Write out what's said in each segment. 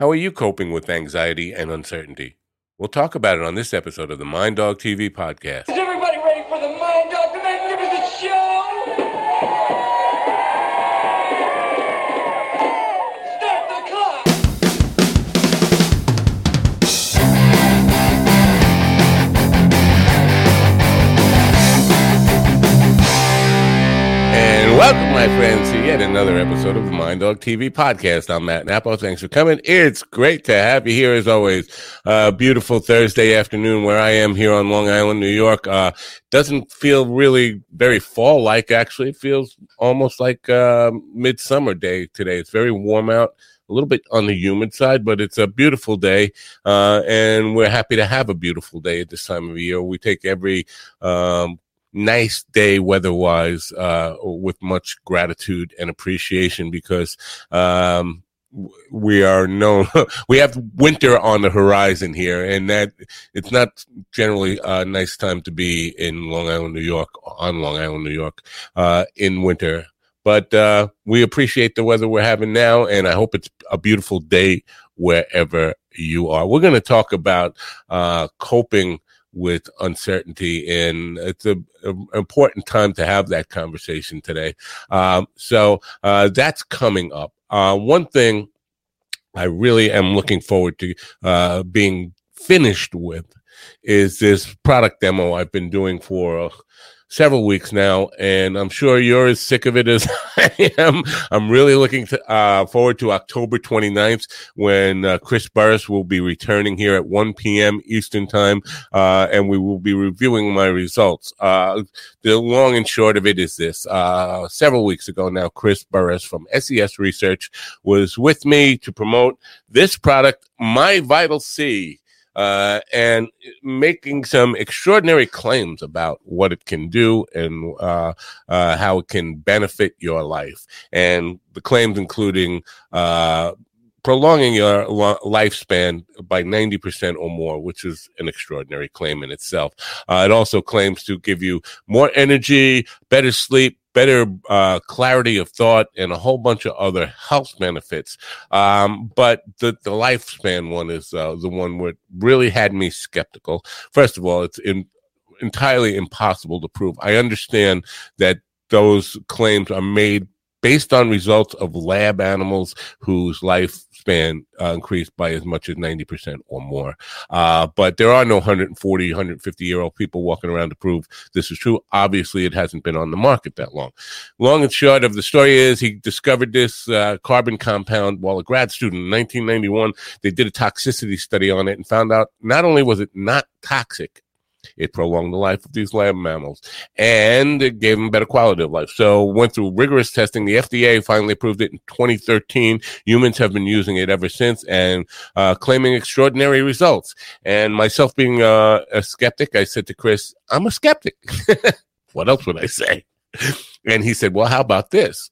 How are you coping with anxiety and uncertainty? We'll talk about it on this episode of the Mind Dog TV podcast. Is everybody ready for the Mind Dog the Magnificent Show? Start the clock! And welcome, my friends, yet another episode of the Mind Dog TV podcast. I'm Matt Nappo. Thanks for coming. It's great to have you here as always. Uh, beautiful Thursday afternoon where I am here on Long Island, New York. Uh, doesn't feel really very fall like, actually. It feels almost like uh, midsummer day today. It's very warm out. A little bit on the humid side, but it's a beautiful day, uh, and we're happy to have a beautiful day at this time of year. We take every um, nice day weather-wise uh, with much gratitude and appreciation because um, we are known we have winter on the horizon here and that it's not generally a nice time to be in long island new york on long island new york uh, in winter. But uh, we appreciate the weather we're having now and i hope it's a beautiful day wherever you are. We're going to talk about uh, coping with uncertainty and it's a, a important time to have that conversation today. Um, so uh, that's coming up. Uh, one thing i really am looking forward to uh, being finished with is this product demo i've been doing for several weeks now, and I'm sure you're as sick of it as I am. I'm really looking to, uh, forward to October 29th when uh, Chris Burres will be returning here at 1 p.m. Eastern Time, uh, and we will be reviewing my results. Uh, the long and short of it is this. Uh, several weeks ago now, Chris Burres from SES Research was with me to promote this product, My Vital C uh, and making some extraordinary claims about what it can do and uh, uh, how it can benefit your life. And the claims including uh, prolonging your lifespan by 90% or more, which is an extraordinary claim in itself. Uh, it also claims to give you more energy, better sleep, better uh, clarity of thought, and a whole bunch of other health benefits. Um, but the, the lifespan one is uh, the one that really had me skeptical. First of all, it's in, entirely impossible to prove. I understand that those claims are made based on results of lab animals whose lifespan uh, increased by as much as 90% or more. Uh, but there are no 140, 150 year old people walking around to prove this is true. Obviously, it hasn't been on the market that long. Long and short of the story is he discovered this uh, carbon compound while a grad student in 1991. They did a toxicity study on it and found out not only was it not toxic, it prolonged the life of these lab mammals and it gave them better quality of life. So went through rigorous testing. The FDA finally approved it in 2013. Humans have been using it ever since and uh, claiming extraordinary results. And myself being uh, a skeptic, I said to Chris, I'm a skeptic. what else would I say? And he said, well, how about this?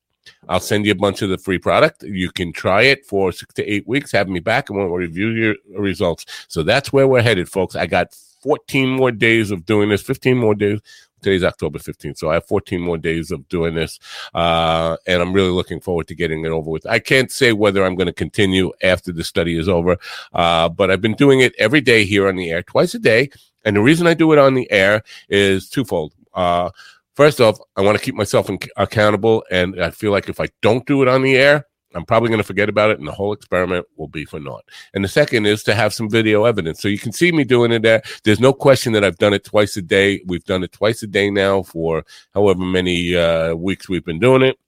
I'll send you a bunch of the free product. You can try it for six to eight weeks. Have me back and we'll review your results. So that's where we're headed, folks. I got 14 more days of doing this, 15 more days. Today's October 15th. So I have 14 more days of doing this. Uh, and I'm really looking forward to getting it over with. I can't say whether I'm going to continue after the study is over, uh, but I've been doing it every day here on the air, twice a day. And the reason I do it on the air is twofold. Uh, first off, I want to keep myself in- accountable. And I feel like if I don't do it on the air, I'm probably going to forget about it and the whole experiment will be for naught. And the second is to have some video evidence. So you can see me doing it there. There's no question that I've done it twice a day. We've done it twice a day now for however many uh, weeks we've been doing it.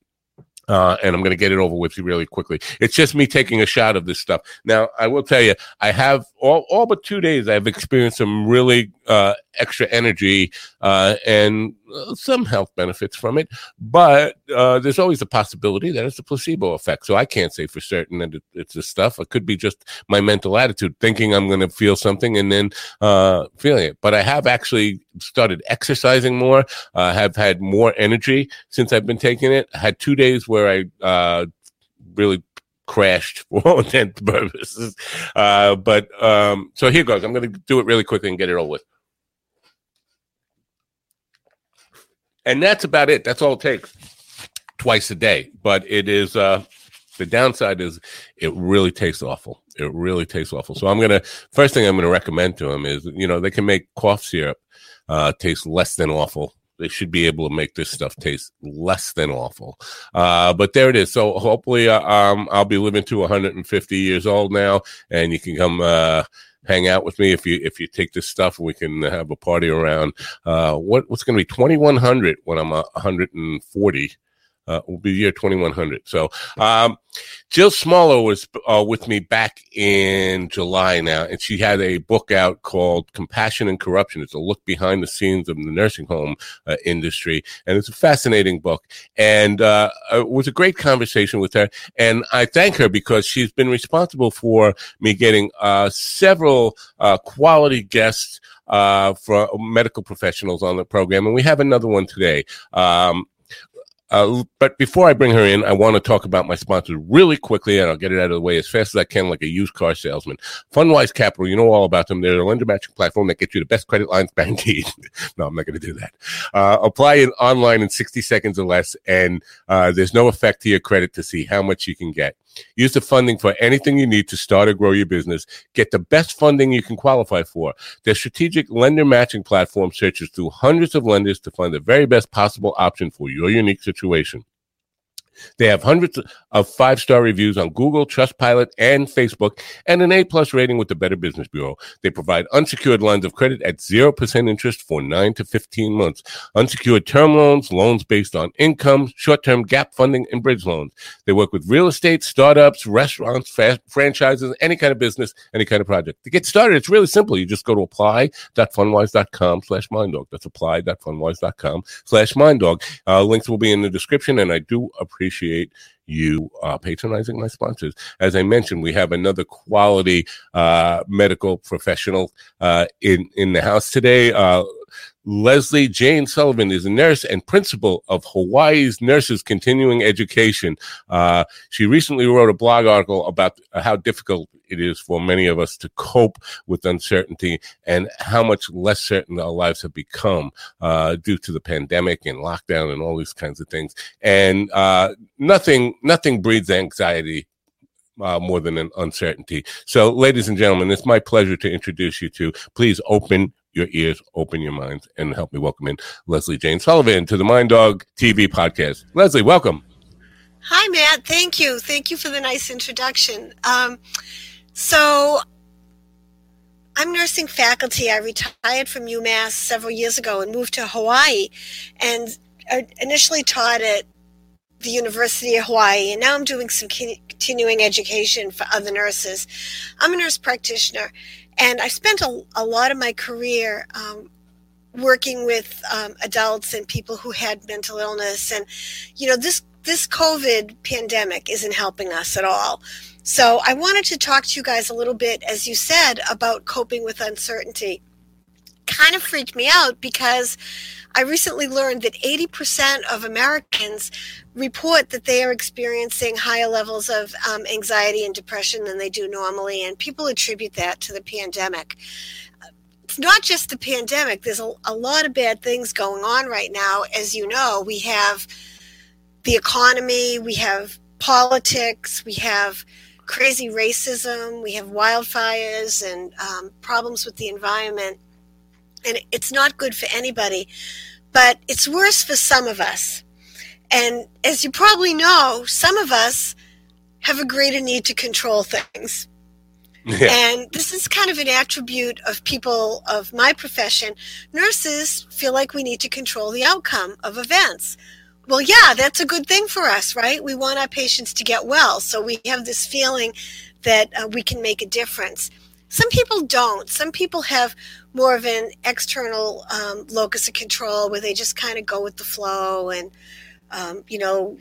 Uh, and I'm going to get it over with you really quickly. It's just me taking a shot of this stuff. Now, I will tell you, I have all, all but two days, I've experienced some really uh, extra energy uh, and some health benefits from it. But uh, there's always a possibility that it's a placebo effect. So I can't say for certain that it, it's this stuff. It could be just my mental attitude, thinking I'm going to feel something and then uh, feeling it. But I have actually started exercising more. I have had more energy since I've been taking it. I had two days where I uh, really crashed for all intents and purposes. Uh, but um, so here goes. I'm going to do it really quickly and get it over with. And that's about it. That's all it takes. Twice a day, but it is uh, The downside is it really tastes awful. It really tastes awful. So I'm gonna first thing I'm gonna recommend to them is you know they can make cough syrup uh, taste less than awful. They should be able to make this stuff taste less than awful. Uh, but there it is. So hopefully, uh, um, I'll be living to 150 years old now, and you can come uh, hang out with me if you if you take this stuff. We can have a party around. Uh, what what's going to be 2100 when I'm 140 uh, will be year 2100. So, um, Jill Smaller was uh, with me back in July now, and she had a book out called Compassion and Corruption. It's a look behind the scenes of the nursing home uh, industry, and it's a fascinating book. And uh, it was a great conversation with her, and I thank her because she's been responsible for me getting uh, several uh, quality guests uh, for medical professionals on the program, and we have another one today. Um, uh, but before I bring her in, I want to talk about my sponsors really quickly, and I'll get it out of the way as fast as I can, like a used car salesman. Fundwise Capital, you know all about them. They're a lender matching platform that gets you the best credit lines guaranteed. no, I'm not going to do that. Uh, apply it online in 60 seconds or less, and uh, there's no effect to your credit to see how much you can get. Use the funding for anything you need to start or grow your business. Get the best funding you can qualify for. Their strategic lender matching platform searches through hundreds of lenders to find the very best possible option for your unique situation situation. They have hundreds of five star reviews on Google, Trustpilot, and Facebook, and an A plus rating with the Better Business Bureau. They provide unsecured lines of credit at 0% interest for 9 to 15 months, unsecured term loans, loans based on income, short term gap funding, and bridge loans. They work with real estate, startups, restaurants, fast franchises, any kind of business, any kind of project. To get started, it's really simple. You just go to apply.fundwise.com slash minddog. That's apply.fundwise.com slash minddog. Uh, links will be in the description, and I do appreciate appreciate you uh, patronizing my sponsors. As I mentioned, we have another quality uh, medical professional uh, in in the house today. Leslie Jane Sullivan is a nurse and principal of Hawaii's Nurses Continuing Education. Uh, she recently wrote a blog article about how difficult it is for many of us to cope with uncertainty and how much less certain our lives have become uh, due to the pandemic and lockdown and all these kinds of things. And uh, nothing, nothing breeds anxiety uh, more than an uncertainty. So, ladies and gentlemen, it's my pleasure to introduce you to. Please open your ears, open your minds, and help me welcome in Leslie Jane Sullivan to the Mind Dog TV podcast. Leslie, welcome. Hi, Matt. Thank you. Thank you for the nice introduction. Um, so, I'm nursing faculty. I retired from UMass several years ago and moved to Hawaii, and I initially taught at the University of Hawaii, and now I'm doing some continuing education for other nurses. I'm a nurse practitioner, and I spent a, a lot of my career um, working with um, adults and people who had mental illness. And, you know, this, this COVID pandemic isn't helping us at all. So I wanted to talk to you guys a little bit, as you said, about coping with uncertainty. Kind of freaked me out because I recently learned that 80% of Americans report that they are experiencing higher levels of um, anxiety and depression than they do normally, and people attribute that to the pandemic. It's not just the pandemic, there's a, a lot of bad things going on right now. As you know, we have the economy, we have politics, we have crazy racism, we have wildfires and um, problems with the environment. And it's not good for anybody but it's worse for some of us. And as you probably know, some of us have a greater need to control things. Yeah. And this is kind of an attribute of people of my profession. Nurses feel like we need to control the outcome of events. Well, yeah, that's a good thing for us, right? We want our patients to get well. So we have this feeling that uh, we can make a difference. Some people don't. Some people have more of an external um, locus of control where they just kind of go with the flow and, um, you know,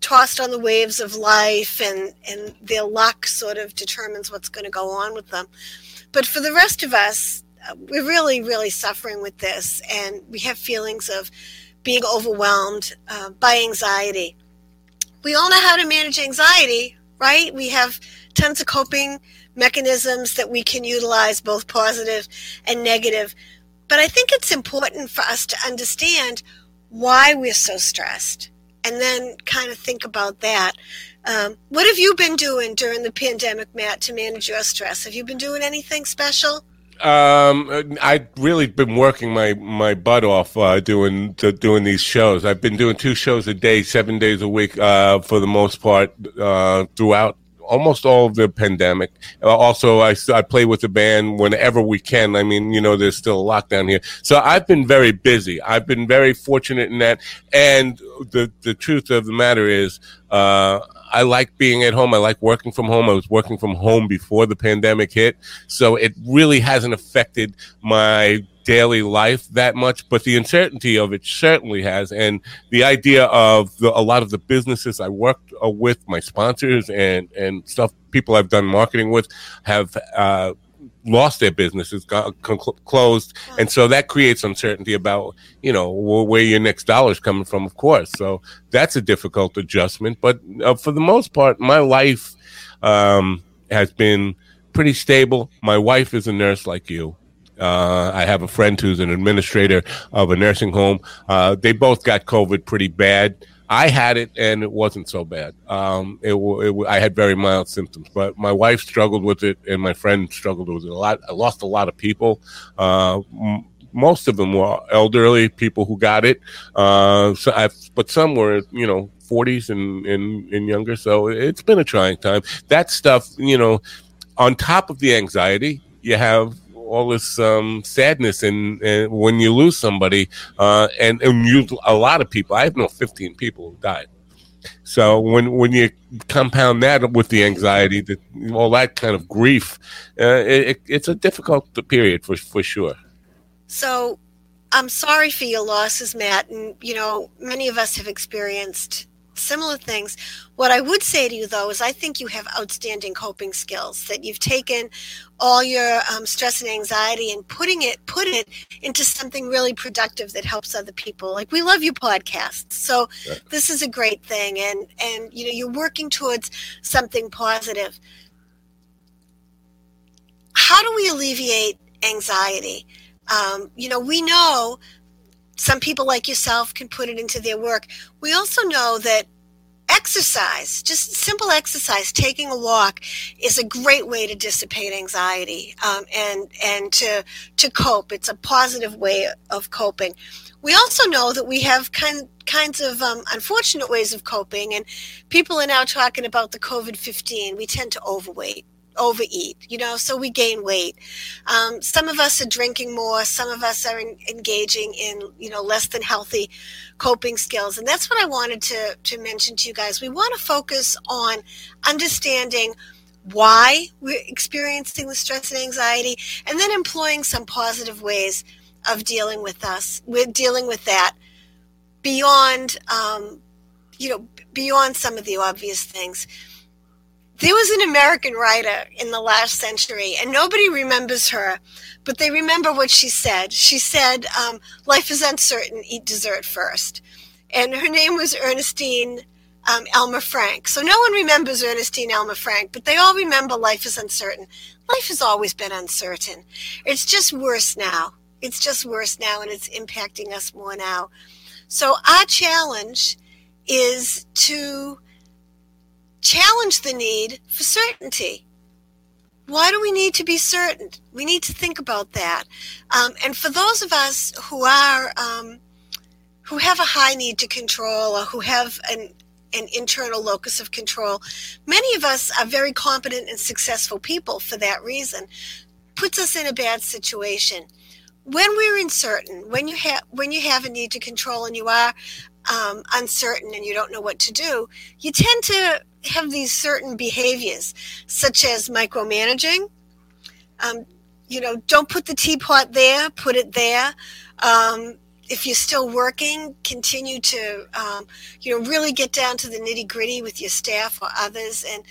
tossed on the waves of life and, and their luck sort of determines what's going to go on with them. But for the rest of us, uh, we're really, really suffering with this and we have feelings of being overwhelmed uh, by anxiety. We all know how to manage anxiety, right? We have tons of coping mechanisms that we can utilize, both positive and negative. But I think it's important for us to understand why we're so stressed and then kind of think about that. Um, what have you been doing during the pandemic, Matt, to manage your stress? Have you been doing anything special? Um, I've really been working my, my butt off uh, doing doing these shows. I've been doing two shows a day, seven days a week, uh, for the most part, uh, throughout almost all of the pandemic. Uh, also, I, I play with the band whenever we can. I mean, you know, there's still a lockdown here. So I've been very busy. I've been very fortunate in that. And the, the truth of the matter is, uh, I like being at home. I like working from home. I was working from home before the pandemic hit. So it really hasn't affected my daily life that much, but the uncertainty of it certainly has. And the idea of the, a lot of the businesses I worked uh, with, my sponsors and, and stuff, people I've done marketing with have, uh, lost their businesses, got closed, and so that creates uncertainty about you know where your next dollar is coming from. Of course, so that's a difficult adjustment. But uh, for the most part, my life um, has been pretty stable. My wife is a nurse like you. Uh, I have a friend who's an administrator of a nursing home. Uh, they both got COVID pretty bad. I had it and it wasn't so bad. Um, it, it, I had very mild symptoms, but my wife struggled with it and my friend struggled with it a lot. I lost a lot of people. Uh, m- most of them were elderly people who got it. Uh, so I, but some were, you know, 40s and, and, and younger. So it's been a trying time. That stuff, you know, on top of the anxiety, you have all this um, sadness and, and, when you lose somebody, uh, and, and you a lot of people. I have know 15 people who died. So when when you compound that with the anxiety, the, all that kind of grief, uh, it, it's a difficult period for for sure. So I'm sorry for your losses, Matt, and you know many of us have experienced similar things. What I would say to you, though, is I think you have outstanding coping skills. That you've taken all your um, stress and anxiety and putting it put it into something really productive that helps other people. Like we love your podcasts, so this is a great thing, and and you know you're working towards something positive. How do we alleviate anxiety? Um, you know, we know some people like yourself can put it into their work. We also know that exercise, just simple exercise, taking a walk, is a great way to dissipate anxiety um, and and to to cope. It's a positive way of coping. We also know that we have kind kinds of um, unfortunate ways of coping, and people are now talking about the COVID fifteen. We tend to overweight overeat, you know, so we gain weight. Um, some of us are drinking more. Some of us are in, engaging in, you know, less than healthy coping skills. And that's what I wanted to, to mention to you guys. We want to focus on understanding why we're experiencing the stress and anxiety and then employing some positive ways of dealing with us, with dealing with that beyond, um, you know, beyond some of the obvious things there was an American writer in the last century, and nobody remembers her, but they remember what she said. She said, um, Life is uncertain, eat dessert first. And her name was Ernestine um, Elmer Frank. So no one remembers Ernestine Elmer Frank, but they all remember life is uncertain. Life has always been uncertain. It's just worse now. It's just worse now, and it's impacting us more now. So our challenge is to challenge the need for certainty. Why do we need to be certain? We need to think about that. Um, and for those of us who are um, who have a high need to control or who have an an internal locus of control, many of us are very competent and successful people for that reason. Puts us in a bad situation. When we're uncertain, when you have when you have a need to control and you are um, uncertain and you don't know what to do, you tend to have these certain behaviors, such as micromanaging. Um, you know, don't put the teapot there, put it there. Um, if you're still working, continue to, um, you know, really get down to the nitty gritty with your staff or others and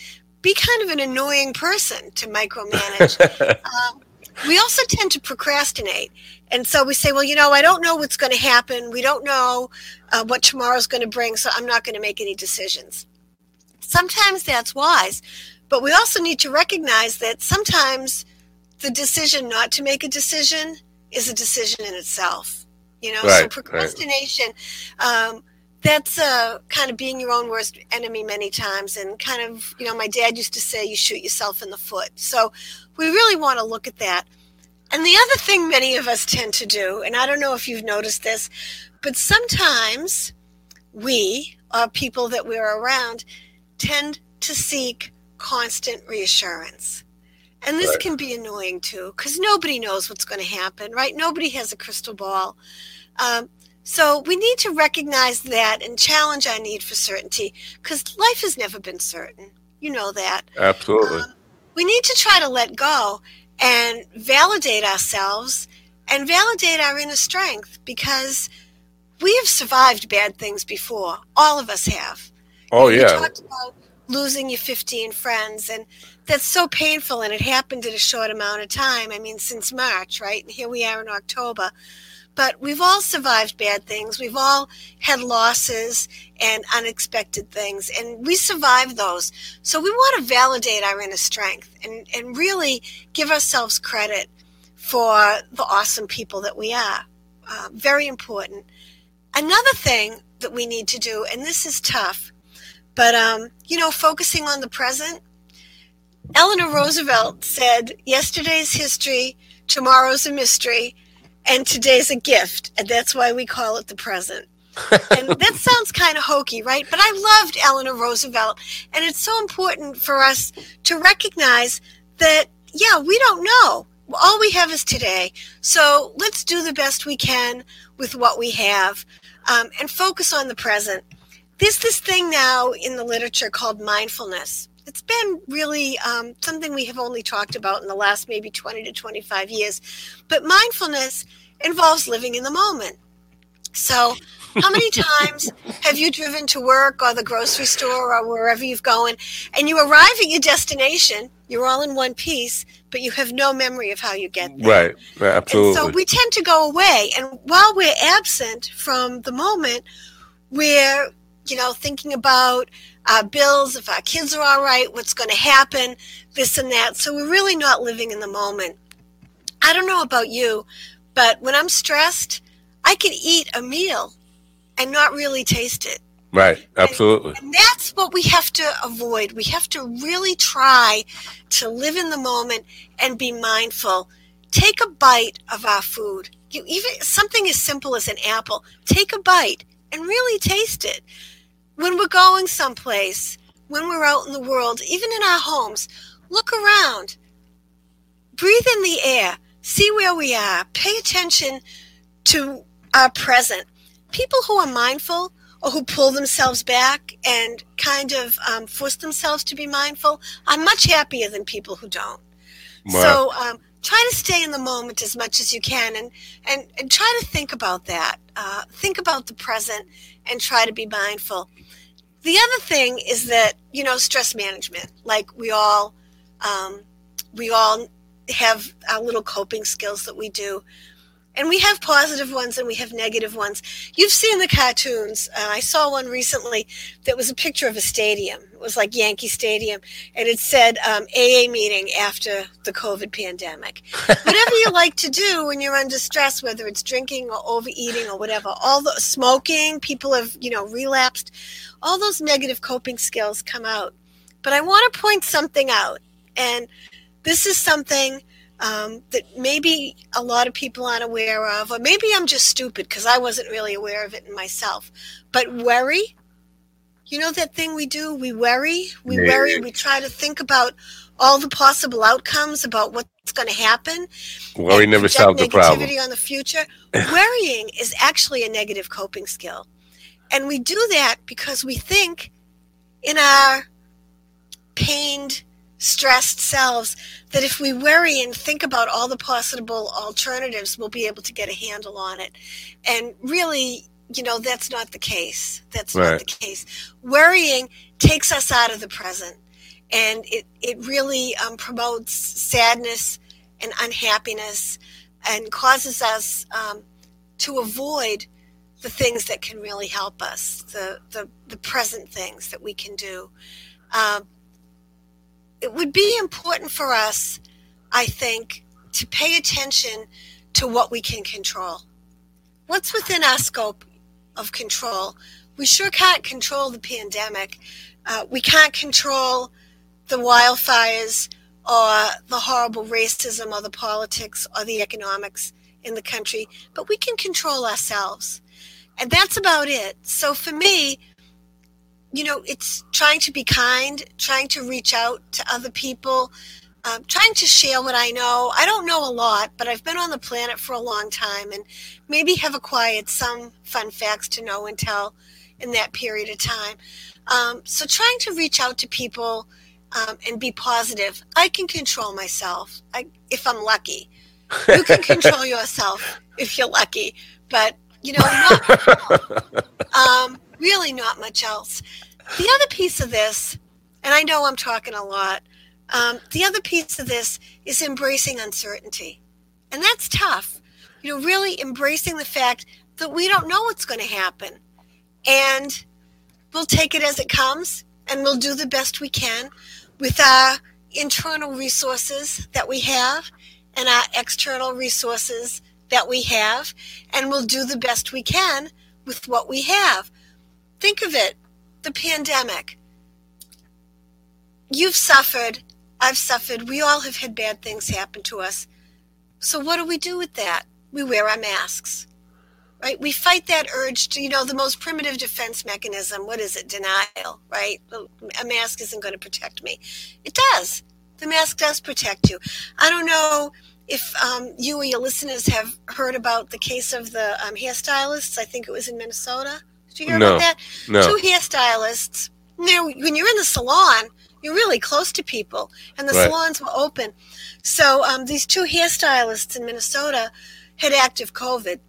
be kind of an annoying person to micromanage. Um, we also tend to procrastinate. And so we say, well, you know, I don't know what's going to happen. We don't know uh, what tomorrow's going to bring, so I'm not going to make any decisions. Sometimes that's wise, but we also need to recognize that sometimes the decision not to make a decision is a decision in itself. You know, right, so procrastination, right. um, that's uh, kind of being your own worst enemy many times and kind of you know my dad used to say you shoot yourself in the foot so we really want to look at that and the other thing many of us tend to do and i don't know if you've noticed this but sometimes we or people that we're around tend to seek constant reassurance and this Right. can be annoying too because nobody knows what's going to happen right nobody has a crystal ball um, so we need to recognize that and challenge our need for certainty because life has never been certain. You know that. Absolutely. Um, we need to try to let go and validate ourselves and validate our inner strength because we have survived bad things before. All of us have. Oh You yeah. talked about losing your 15 friends, and that's so painful, and it happened in a short amount of time. I mean, since March, right? And here we are in October. But we've all survived bad things. We've all had losses and unexpected things, and we survived those. So we want to validate our inner strength and, and really give ourselves credit for the awesome people that we are. Uh, very important. Another thing that we need to do, and this is tough, but um, you know, focusing on the present. Eleanor Roosevelt said, "Yesterday's history, tomorrow's a mystery, and today's a gift, and that's why we call it the present." and that sounds kind of hokey, right? But I loved Eleanor Roosevelt, and it's so important for us to recognize that, yeah, we don't know. All we have is today. So let's do the best we can with what we have um, and focus on the present. There's this thing now in the literature called mindfulness. It's been really um, something we have only talked about in the last maybe 20 to 25 years. But mindfulness involves living in the moment. So, how many times have you driven to work or the grocery store or wherever you've going and you arrive at your destination, you're all in one piece, but you have no memory of how you get there? Right. Absolutely. And so we tend to go away. And while we're absent from the moment, we're, you know, thinking about our bills, if our kids are all right, what's going to happen, this and that. So we're really not living in the moment. I don't know about you, but when I'm stressed, I can eat a meal and not really taste it. right. Absolutely. And that's what we have to avoid. We have to really try to live in the moment and be mindful. Take a bite of our food. You even something as simple as an apple. Take a bite and really taste it. When we're going someplace, when we're out in the world, even in our homes, look around. Breathe in the air. See where we are. Pay attention to our present. People who are mindful or who pull themselves back and kind of um, force themselves to be mindful are much happier than people who don't. Wow. So um, try to stay in the moment as much as you can and, and, and try to think about that. Uh, think about the present and try to be mindful. The other thing is that, you know, stress management, like we all, um, we all have our little coping skills that we do. And we have positive ones and we have negative ones. You've seen the cartoons. Uh, I saw one recently that was a picture of a stadium. It was like Yankee Stadium, and it said um, AA meeting after the COVID pandemic. whatever you like to do when you're under stress, whether it's drinking or overeating or whatever, all the smoking, people have you know relapsed. All those negative coping skills come out. But I want to point something out, and this is something um, that maybe a lot of people aren't aware of, or maybe I'm just stupid because I wasn't really aware of it in myself. But worry, you know that thing we do? We worry, we Yeah. worry, we try to think about all the possible outcomes about what's going to happen. Worry never solved the problem. Negativity on the future. Worrying is actually a negative coping skill, and we do that because we think in our pained, stressed selves that if we worry and think about all the possible alternatives, we'll be able to get a handle on it. And really, you know, that's not the case. That's not the case. Worrying takes us out of the present, and it it really um, promotes sadness and unhappiness, and causes us um, to avoid the things that can really help us, the the, the present things that we can do. Um, it would be important for us, I think, to pay attention to what we can control. What's within our scope of control? we sure can't control the pandemic. Uh, we can't control the wildfires or the horrible racism or the politics or the economics in the country, but we can control ourselves. And that's about it. So for me, you know, it's trying to be kind, trying to reach out to other people, um, trying to share what I know. I don't know a lot, but I've been on the planet for a long time and maybe have acquired some fun facts to know and tell in that period of time. Um, so trying to reach out to people um, and be positive. I can control myself I, if I'm lucky. You can control yourself if you're lucky, but you know, not, um, really not much else. The other piece of this, and I know I'm talking a lot, um, the other piece of this is embracing uncertainty. And that's tough. You know, really embracing the fact that we don't know what's going to happen. And we'll take it as it comes and we'll do the best we can with our internal resources that we have and our external resources that we have. And we'll do the best we can with what we have. Think of it the pandemic. You've suffered I've suffered. We all have had bad things happen to us. So what do we do with that? We wear our masks. Right? We fight that urge to, you know, the most primitive defense mechanism. What is it? Denial, right? A mask isn't going to protect me. It does. The mask does protect you. I don't know if um, you or your listeners have heard about the case of the um, hairstylists. I think it was in Minnesota. Did you hear no, about that? No. Two hairstylists. Now, when you're in the salon, you're really close to people, and the right. salons were open. So um, these two hairstylists in Minnesota had active COVID,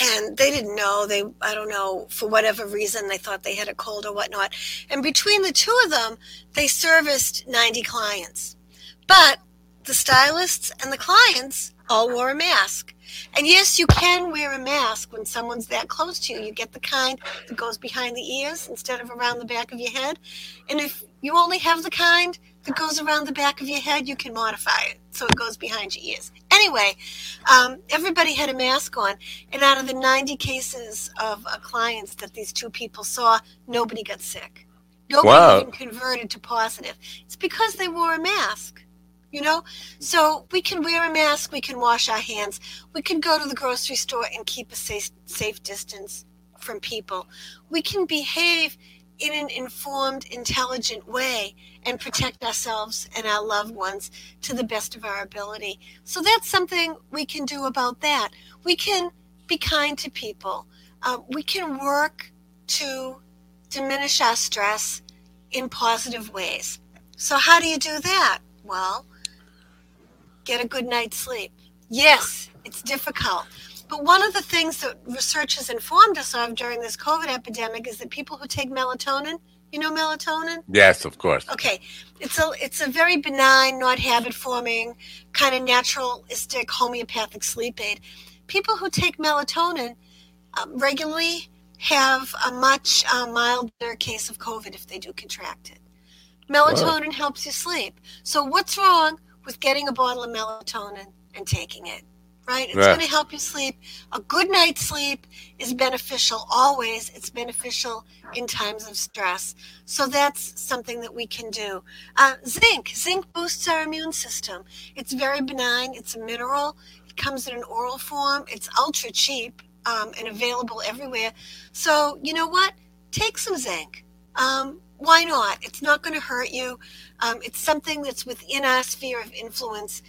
and they didn't know. They I don't know for whatever reason they thought they had a cold or whatnot. And between the two of them, they serviced 90 clients, but the stylists and the clients all wore a mask. And yes, you can wear a mask when someone's that close to you. You get the kind that goes behind the ears instead of around the back of your head. And if you only have the kind that goes around the back of your head, you can modify it so it goes behind your ears. Anyway, um, everybody had a mask on. And out of the 90 cases of uh, clients that these two people saw, nobody got sick. Nobody wow. even converted to positive. It's because they wore a mask you know? So we can wear a mask we can wash our hands we can go to the grocery store and keep a safe, safe distance from people. We can behave in an informed intelligent way and protect ourselves and our loved ones to the best of our ability. So that's something we can do about that. We can be kind to people. Uh, we can work to diminish our stress in positive ways. So how do you do that? Well get a good night's sleep. Yes, it's difficult. But one of the things that research has informed us of during this COVID epidemic is that people who take melatonin, you know melatonin? Yes, of course. Okay. It's a it's a very benign, not habit forming, kind of naturalistic homeopathic sleep aid. People who take melatonin um, regularly have a much uh, milder case of COVID if they do contract it. Melatonin wow. helps you sleep. So what's wrong with getting a bottle of melatonin and taking it, right? It's right. going to help you sleep. A good night's sleep is beneficial always. It's beneficial in times of stress. So that's something that we can do. Uh, zinc. Zinc boosts our immune system. It's very benign. It's a mineral. It comes in an oral form. It's ultra cheap um, and available everywhere. So you know what? Take some zinc. Um, why not? It's not going to hurt you. Um, it's something that's within our sphere of influence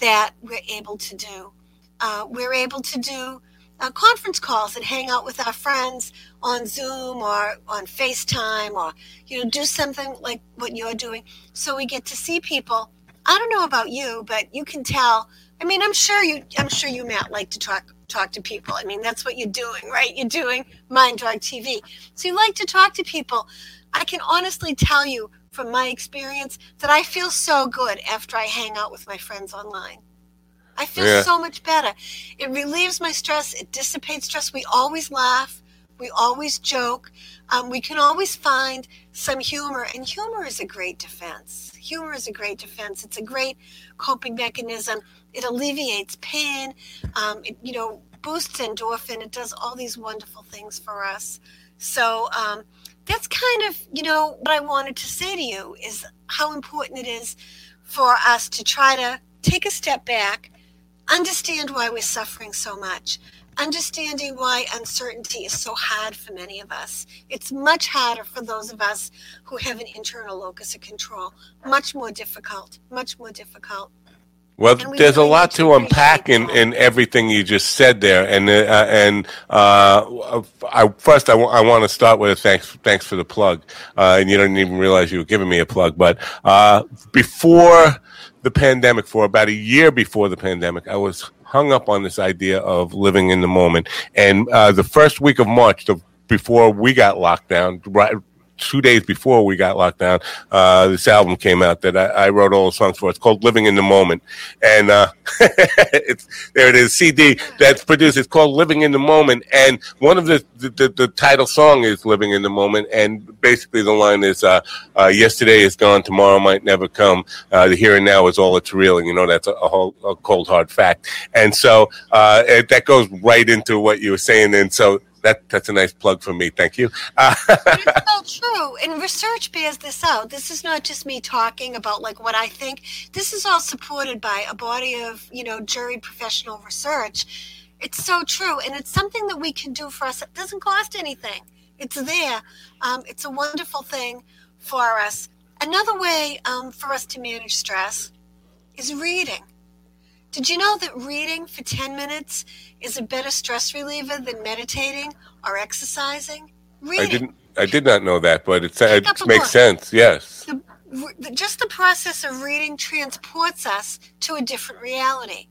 that we're able to do. Uh, we're able to do uh, conference calls and hang out with our friends on Zoom or on FaceTime or you know do something like what you're doing, so we get to see people. I don't know about you, but you can tell. I mean, I'm sure you. I'm sure you, Matt, like to talk talk to people. I mean, that's what you're doing, right? You're doing Mind Dog TV, so you like to talk to people. I can honestly tell you from my experience that I feel so good after I hang out with my friends online. I feel yeah. so much better. It relieves my stress, it dissipates stress. We always laugh, we always joke, um, we can always find some humor, and humor is a great defense. Humor is a great defense. It's a great coping mechanism. It alleviates pain. Um, it, you know, boosts endorphin. It does all these wonderful things for us. So um, that's kind of, you know, what I wanted to say to you is how important it is for us to try to take a step back, understand why we're suffering so much, understanding why uncertainty is so hard for many of us. It's much harder for those of us who have an internal locus of control. Much more difficult, much more difficult. Well, we there's a lot to unpack in, in everything you just said there, and uh, and uh, I, first I, w- I want to start with a thanks thanks for the plug, uh, and you didn't even realize you were giving me a plug, but uh, before the pandemic, for about a year before the pandemic, I was hung up on this idea of living in the moment, and uh, the first week of March, the before we got locked down, right two days before we got locked down, uh, this album came out that I, I, wrote all the songs for. It's called Living in the Moment. And uh, it's there it is, CD that's produced. It's called Living in the Moment. And one of the, the, the, the title song is Living in the Moment. And basically the line is uh, uh Yesterday is gone, tomorrow might never come. Uh, the here and now is all it's real. And you know, that's a, a, whole, a cold, hard fact. And so uh, it, that goes right into what you were saying. And so that that's a nice plug for me. Thank you. Uh, it's so true, and research bears this out. This is not just me talking about like what I think. This is all supported by a body of you know jury professional research. It's so true, and it's something that we can do for us. It doesn't cost anything. It's there. Um, it's a wonderful thing for us. Another way um, for us to manage stress is reading. Did you know that reading for 10 minutes is a better stress reliever than meditating or exercising? Reading. I didn't I did not know that, but it, it makes book. sense. Yes. The, the, just the process of reading transports us to a different reality.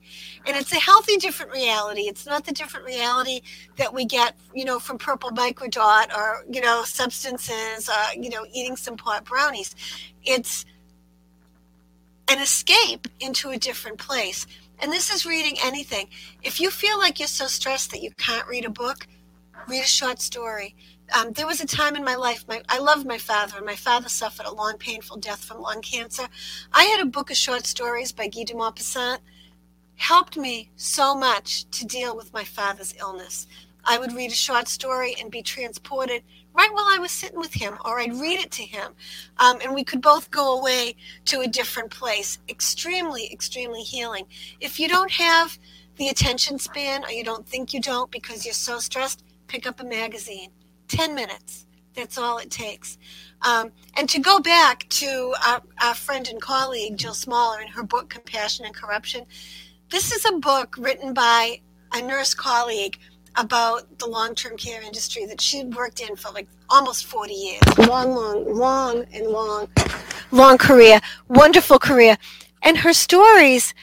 And it's a healthy different reality. It's not the different reality that we get, you know, from purple microdot or, you know, substances, uh, you know, eating some pot brownies. It's an escape into a different place and this is reading anything. If you feel like you're so stressed that you can't read a book, read a short story. Um, there was a time in my life, my, I loved my father, and my father suffered a long, painful death from lung cancer. I had a book of short stories by Guy de Maupassant, helped me so much to deal with my father's illness. I would read a short story and be transported right while I was sitting with him, or I'd read it to him. Um, and we could both go away to a different place. Extremely, extremely healing. If you don't have the attention span, or you don't think you don't because you're so stressed, pick up a magazine. 10 minutes. That's all it takes. Um, and to go back to our, our friend and colleague, Jill Smaller, in her book, Compassion and Corruption, this is a book written by a nurse colleague about the long-term care industry that she'd worked in for like almost 40 years. Long long long and long long career wonderful career. And her stories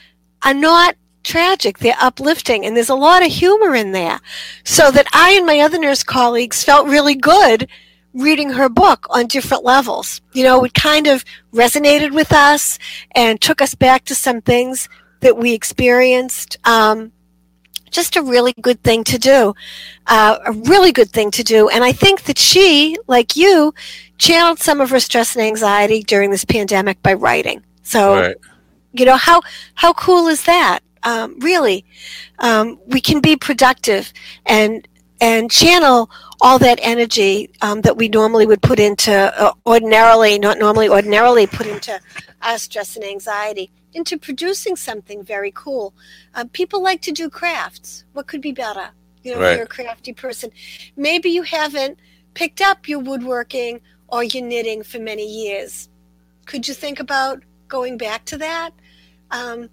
are not tragic. They're uplifting and there's a lot of humor in there. So that i and my other nurse colleagues felt really good reading her book on different levels. You know it kind of resonated with us and took us back to some things that we experienced um, just a really good thing to do, uh, a really good thing to do. And I think that she, like you, channeled some of her stress and anxiety during this pandemic by writing. So, right. you know, how, how cool is that? Um, really, um, we can be productive and, and channel all that energy um, that we normally would put into uh, ordinarily, not normally, ordinarily put into our stress and anxiety into producing something very cool. Uh, people like to do crafts. What could be better? You know, right. you're a crafty person. Maybe you haven't picked up your woodworking or your knitting for many years. Could you think about going back to that? Um,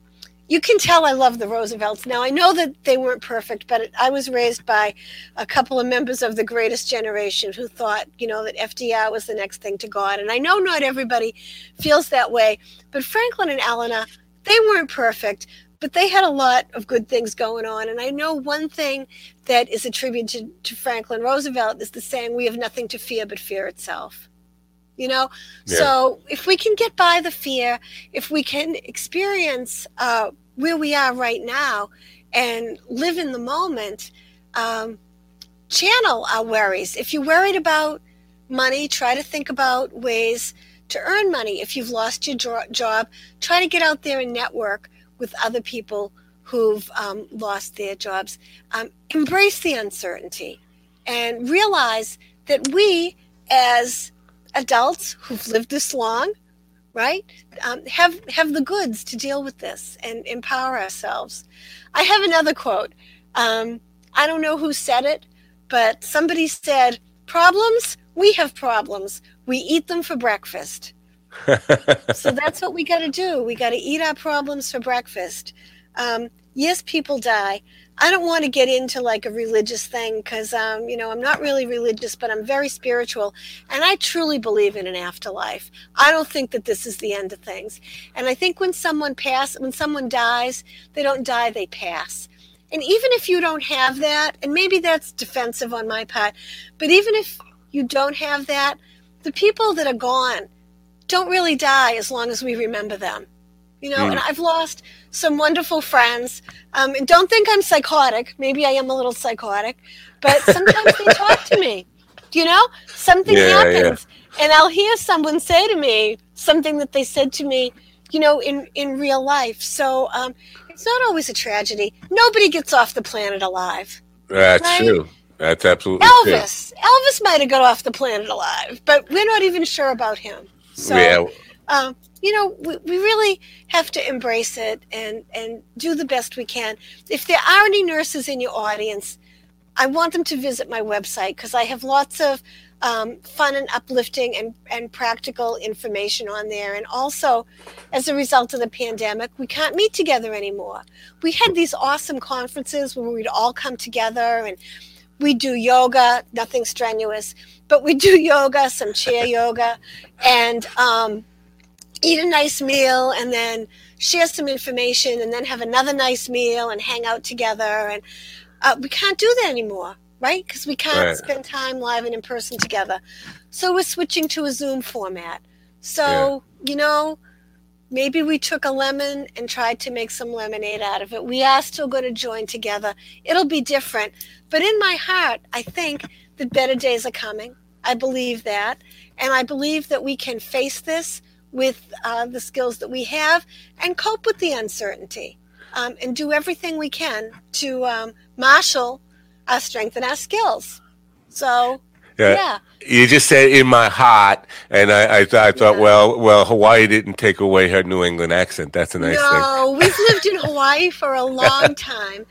you can tell I love the Roosevelts. Now, I know that they weren't perfect, but I was raised by a couple of members of the greatest generation who thought, you know, that FDR was the next thing to God. And I know not everybody feels that way, but Franklin and Eleanor, they weren't perfect, but they had a lot of good things going on. And I know one thing that is attributed to Franklin Roosevelt is the saying, we have nothing to fear but fear itself you know? Yeah. so if we can get by the fear if we can experience uh, where we are right now and live in the moment um, channel our worries. If you're worried about money try to think about ways to earn money. If you've lost your jo- job try to get out there and network with other people who've um, lost their jobs. Um, embrace the uncertainty and realize that we, as adults who've lived this long, right, um, have have the goods to deal with this and empower ourselves. I have another quote. Um, I don't know who said it, but somebody said, "Problems? We have problems. We eat them for breakfast." so that's what we got to do. We got to eat our problems for breakfast. Um, yes, people die. I don't want to get into like a religious thing because, um, you know, I'm not really religious, but I'm very spiritual. And I truly believe in an afterlife. I don't think that this is the end of things. And I think when someone pass, when someone dies, they don't die, they pass. And even if you don't have that, and maybe that's defensive on my part, but even if you don't have that, the people that are gone don't really die as long as we remember them you know, mm. and I've lost some wonderful friends. Um, and don't think I'm psychotic. Maybe I am a little psychotic, but sometimes they talk to me. You know, something yeah, happens, yeah. and I'll hear someone say to me something that they said to me, you know, in in real life. So um, it's not always a tragedy. Nobody gets off the planet alive. That's right? true. That's absolutely Elvis. True. Elvis might have got off the planet alive, but we're not even sure about him. So, yeah. Um, you know, we, we really have to embrace it and, and do the best we can. If there are any nurses in your audience, I want them to visit my website because I have lots of um, fun and uplifting and, and practical information on there. And also, as a result of the pandemic, we can't meet together anymore. We had these awesome conferences where we'd all come together and we do yoga, nothing strenuous, but we do yoga, some chair yoga, and um, eat a nice meal and then share some information and then have another nice meal and hang out together and uh, we can't do that anymore right? Because we can't right. spend time live and in person together. So we're switching to a zoom format. So yeah. you know maybe we took a lemon and tried to make some lemonade out of it. We are still going to join together. It'll be different. But in my heart i think that better days are coming. I believe that. And i believe that we can face this with uh, the skills that we have and cope with the uncertainty um, and do everything we can to um, marshal our strength and our skills. So, yeah. yeah. You just said in my heart, and I, I, th- I thought, yeah. well, well, Hawaii didn't take away her New England accent. That's a nice no, thing. No, we've lived in Hawaii for a long time,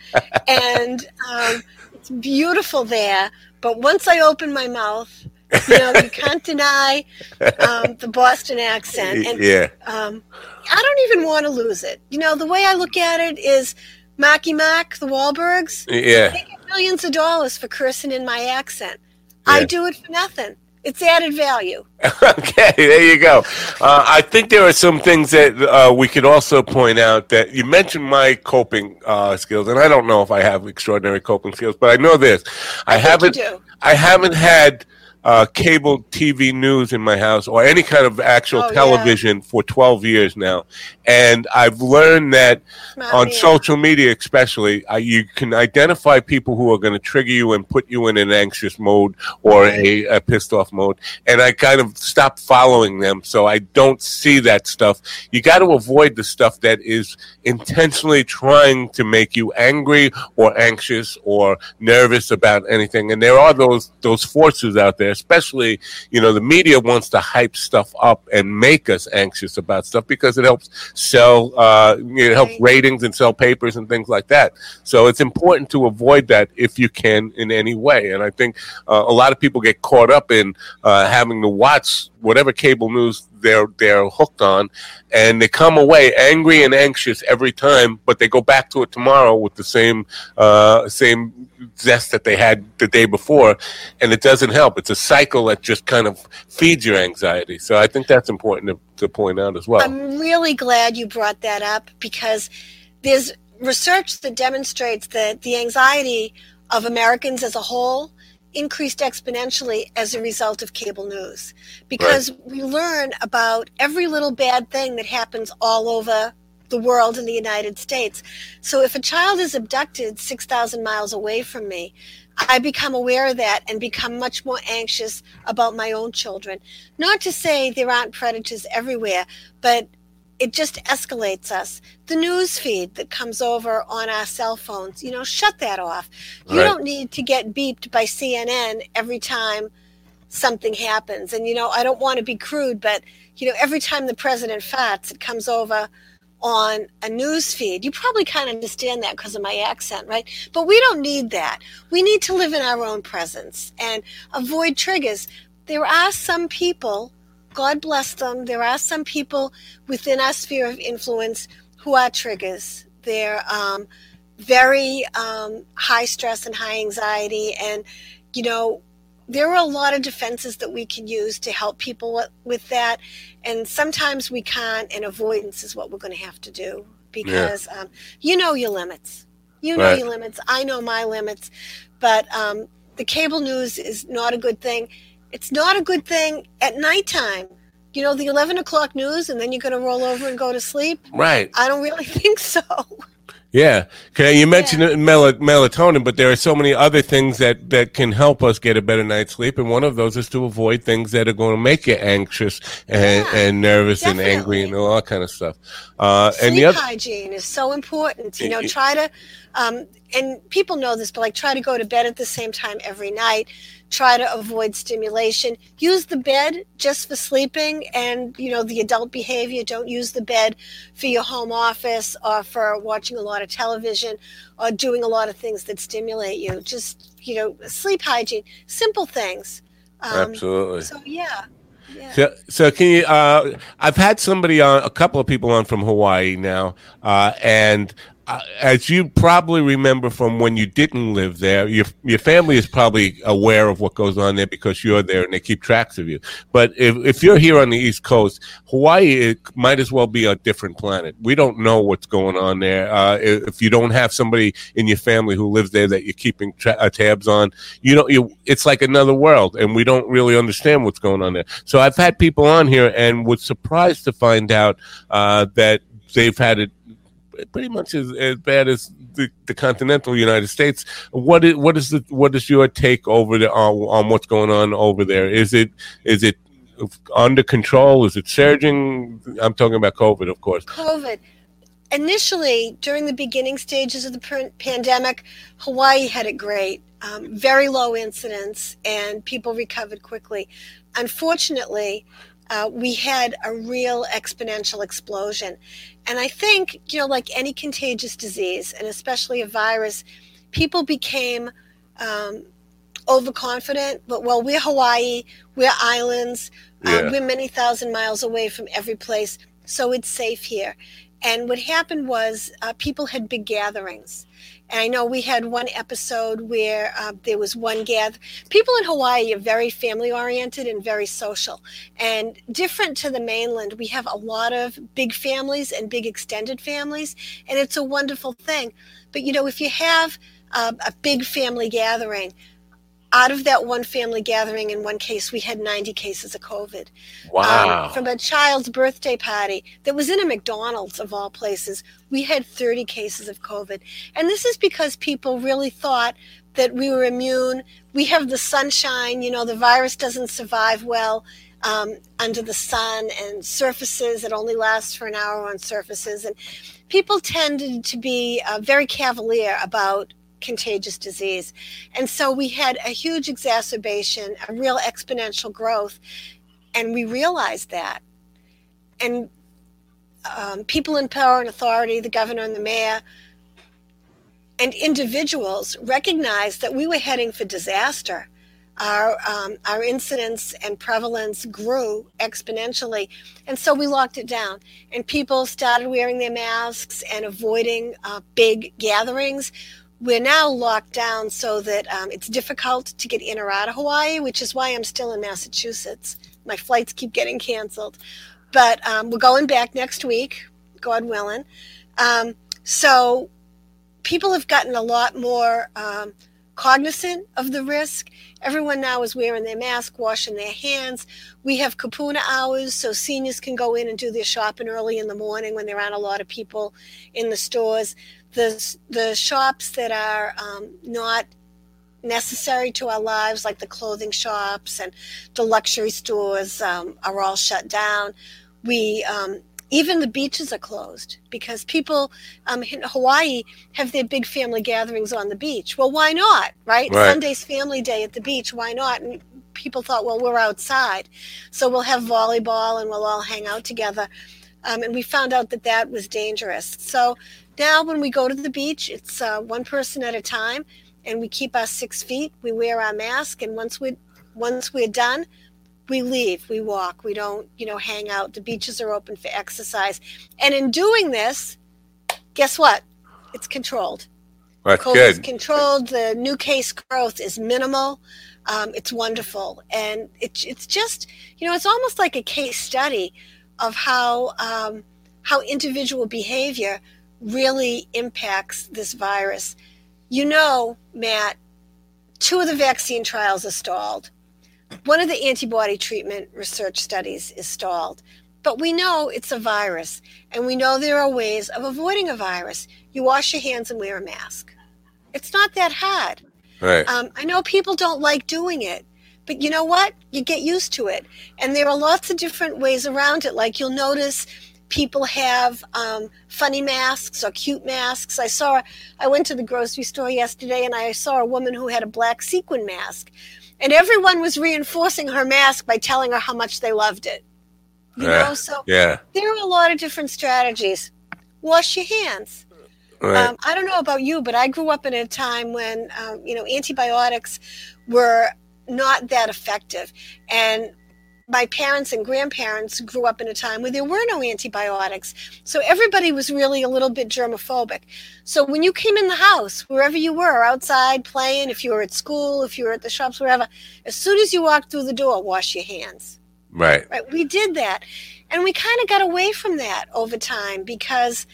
and um, it's beautiful there. But once I open my mouth, you know, you can't deny um, the Boston accent. And, yeah. Um, I don't even want to lose it. You know, the way I look at it is Marky Mark, the Wahlbergs. Yeah. They get millions of dollars for cursing in my accent. Yeah. I do it for nothing. It's added value. okay, there you go. Uh, I think there are some things that uh, we could also point out that you mentioned my coping uh, skills, and I don't know if I have extraordinary coping skills, but I know this: I, I haven't. I haven't had uh, cable TV news in my house or any kind of actual oh, television yeah. for 12 years now. And I've learned that on social media, especially, uh, you can identify people who are going to trigger you and put you in an anxious mode or right. a, a, pissed off mode. And I kind of stopped following them. So I don't see that stuff. You got to avoid the stuff that is intentionally trying to make you angry or anxious or nervous about anything. And there are those, those forces out there especially, you know, the media wants to hype stuff up and make us anxious about stuff because it helps sell, uh, it helps ratings and sell papers and things like that. So it's important to avoid that if you can in any way. And I think uh, a lot of people get caught up in uh, having to watch whatever cable news they're they're hooked on, and they come away angry and anxious every time, but they go back to it tomorrow with the same uh, same zest that they had the day before, and it doesn't help. It's a cycle that just kind of feeds your anxiety. So I think that's important to, to point out as well. I'm really glad you brought that up because there's research that demonstrates that the anxiety of Americans as a whole increased exponentially as a result of cable news because right. we learn about every little bad thing that happens all over the world in the United States. So if a child is abducted 6,000 miles away from me, I become aware of that and become much more anxious about my own children. Not to say there aren't predators everywhere, but it just escalates us. The news feed that comes over on our cell phones, you know, shut that off. You right. don't need to get beeped by CNN every time something happens. And, you know, I don't want to be crude, but, you know, every time the president farts, it comes over on a news feed. You probably kind of understand that because of my accent, right? But we don't need that. We need to live in our own presence and avoid triggers. There are some people, God bless them, there are some people within our sphere of influence who are triggers. They're um, very um, high stress and high anxiety. And, you know, there are a lot of defenses that we can use to help people with, with that. And sometimes we can't, and avoidance is what we're going to have to do because yeah. um, you know your limits. You know right. your limits. I know my limits. But um, the cable news is not a good thing. It's not a good thing at nighttime. You know, the 11 o'clock news, and then you're going to roll over and go to sleep. Right. I don't really think so. Yeah, okay. You mentioned yeah. mel- melatonin, but there are so many other things that that can help us get a better night's sleep, and one of those is to avoid things that are going to make you anxious and, yeah, and nervous definitely. and angry and all that kind of stuff. Uh, sleep and the other- hygiene is so important. You know, try to, um, and people know this, but like try to go to bed at the same time every night. Try to avoid stimulation. Use the bed just for sleeping and you know the adult behavior. Don't use the bed for your home office or for watching a lot of television or doing a lot of things that stimulate you. Just you know sleep hygiene. Simple things. Um, absolutely. so yeah. Yeah. So, so can you? Uh, I've had somebody on, a couple of people on from Hawaii now, uh, and as you probably remember from when you didn't live there, your your family is probably aware of what goes on there because you're there and they keep tracks of you. But if, if you're here on the East Coast, Hawaii might as well be a different planet. We don't know what's going on there. Uh, if you don't have somebody in your family who lives there that you're keeping tra- uh, tabs on, you know, you, it's like another world, and we don't really understand what's going on there. So I've had people on here and was surprised to find out uh, that they've had it pretty much as, as bad as the, the continental United States. What is what is the what is your take over the on, on what's going on over there? Is it is it under control? Is it surging? I'm talking about COVID, of course. COVID. Initially, during the beginning stages of the pandemic, Hawaii had it great. Um, very low incidence, and people recovered quickly. Unfortunately, uh, we had a real exponential explosion. And I think, you know, like any contagious disease, and especially a virus, people became um, overconfident. But well, we're Hawaii, we're islands, um, yeah. we're many thousand miles away from every place, so it's safe here. And what happened was uh, people had big gatherings. And I know we had one episode where uh, there was one gather. People in Hawaii are very family oriented and very social. And different to the mainland, we have a lot of big families and big extended families. And it's a wonderful thing. But, you know, if you have uh, a big family gathering, out of that one family gathering, in one case, we had 90 cases of COVID. Wow. Um, from a child's birthday party that was in a McDonald's, of all places, we had 30 cases of COVID. And this is because people really thought that we were immune. We have the sunshine, you know, the virus doesn't survive well. Um, under the sun and surfaces it only lasts for an hour on surfaces and people tended to be uh, very cavalier about contagious disease. And so we had a huge exacerbation, a real exponential growth. And we realized that. And um, people in power and authority, the governor and the mayor, and individuals recognized that we were heading for disaster. Our, um, our incidence and prevalence grew exponentially. And so we locked it down. And people started wearing their masks and avoiding uh, big gatherings we're now locked down so that um, it's difficult to get in or out of Hawaii, which is why I'm still in Massachusetts. My flights keep getting canceled. But um, we're going back next week, God willing. Um, so people have gotten a lot more um, cognizant of the risk. Everyone now is wearing their mask, washing their hands. We have kapuna hours, so seniors can go in and do their shopping early in the morning when there aren't a lot of people in the stores the the shops that are um, not necessary to our lives, like the clothing shops and the luxury stores, um, are all shut down. We um, even the beaches are closed because people um, in Hawaii have their big family gatherings on the beach. Well, why not, right? right? Sunday's family day at the beach. Why not? And people thought, well, we're outside, so we'll have volleyball and we'll all hang out together. Um, and we found out that that was dangerous. So now when we go to the beach, it's uh, one person at a time, and we keep our six feet. We wear our mask, and once we once we're done, we leave. We walk. We don't, you know, hang out. The beaches are open for exercise, and in doing this, guess what? It's controlled. That's COVID good. is controlled. The new case growth is minimal. Um, it's wonderful, and it's it's just you know it's almost like a case study of how um, how individual behavior really impacts this virus. You know, Matt, two of the vaccine trials are stalled. One of the antibody treatment research studies is stalled. But we know it's a virus, and we know there are ways of avoiding a virus. You wash your hands and wear a mask. It's not that hard. Right. Um, I know people don't like doing it, but you know what? You get used to it. And there are lots of different ways around it. Like you'll notice people have um, funny masks or cute masks. I saw, I went to the grocery store yesterday and I saw a woman who had a black sequin mask. And everyone was reinforcing her mask by telling her how much they loved it. You Yeah. know, so yeah. there are a lot of different strategies. Wash your hands. Right. Um, I don't know about you, but I grew up in a time when um, you know antibiotics were not that effective, and my parents and grandparents grew up in a time where there were no antibiotics, so everybody was really a little bit germophobic. So when you came in the house, wherever you were, outside playing, if you were at school, if you were at the shops, wherever, as soon as you walked through the door, wash your hands. Right. right we did that. And we kind of got away from that over time because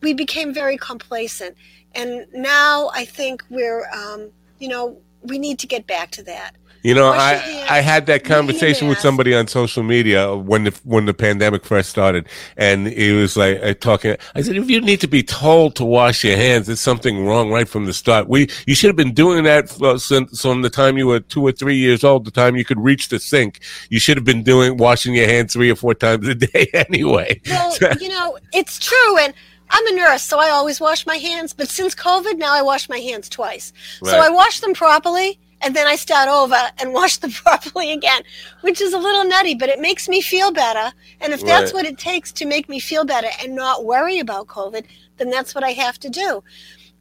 we became very complacent. And now i think we're um, you know we need to get back to that You know, I I had that conversation with somebody on social media when the when the pandemic first started, and he was like uh, talking. I said, if you need to be told to wash your hands, there's something wrong right from the start. We you should have been doing that since from the time you were two or three years old, the time you could reach the sink. You should have been doing washing your hands three or four times a day anyway. well you know it's true and i'm a nurse so i always wash my hands but since covid now i wash my hands twice so i wash them properly and then i start over and wash them properly again which is a little nutty but it makes me feel better and if that's what it takes to make me feel better and not worry about covid then that's what i have to do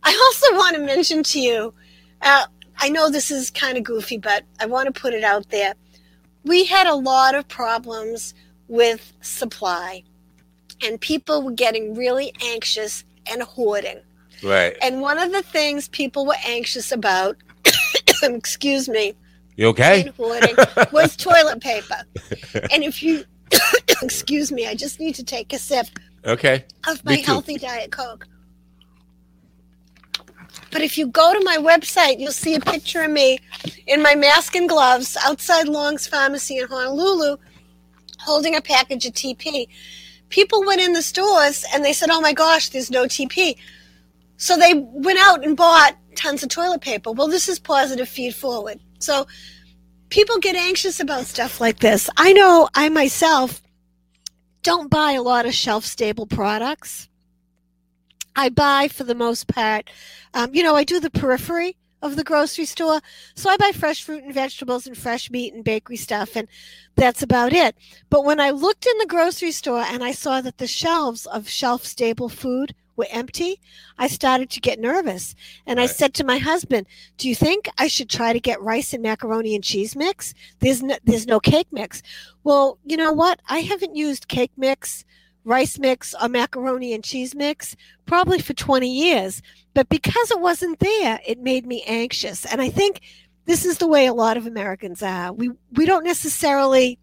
i also want to mention to you uh, i know this is kind of goofy but i want to put it out there we had a lot of problems with supply and people were getting really anxious and hoarding. right. And one of the things people were anxious about, excuse me, You okay? was toilet paper. And if you, excuse me, I just need to take a sip Okay. of my healthy Diet Coke. But if you go to my website, you'll see a picture of me in my mask and gloves outside Long's Pharmacy in Honolulu holding a package of TP. People went in the stores and they said, oh my gosh, there's no TP. So they went out and bought tons of toilet paper. Well, this is positive feed forward. So people get anxious about stuff like this. I know I myself don't buy a lot of shelf stable products. I buy for the most part, um, you know, I do the periphery of the grocery store. So I buy fresh fruit and vegetables and fresh meat and bakery stuff, and that's about it. But when I looked in the grocery store and I saw that the shelves of shelf stable food were empty, I started to get nervous. And I said to my husband, Do you think I should try to get rice and macaroni and cheese mix? There's no, there's no cake mix. Well, you know what? I haven't used cake mix, rice mix, or macaroni and cheese mix probably for 20 years. But because it wasn't there, it made me anxious. And I think this is the way a lot of Americans are. We we don't necessarily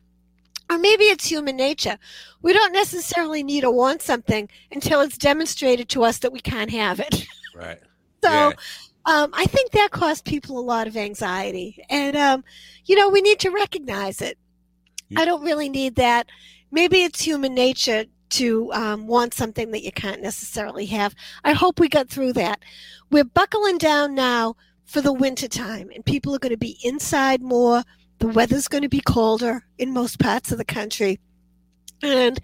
or maybe it's human nature. We don't necessarily need or want something until it's demonstrated to us that we can't have it. Right. So Yeah. um, I think that caused people a lot of anxiety. And, um, you know, we need to recognize it. You- I don't really need that. Maybe it's human nature to um, want something that you can't necessarily have. I hope we got through that. We're buckling down now for the winter time, and people are going to be inside more. The weather's going to be colder in most parts of the country. And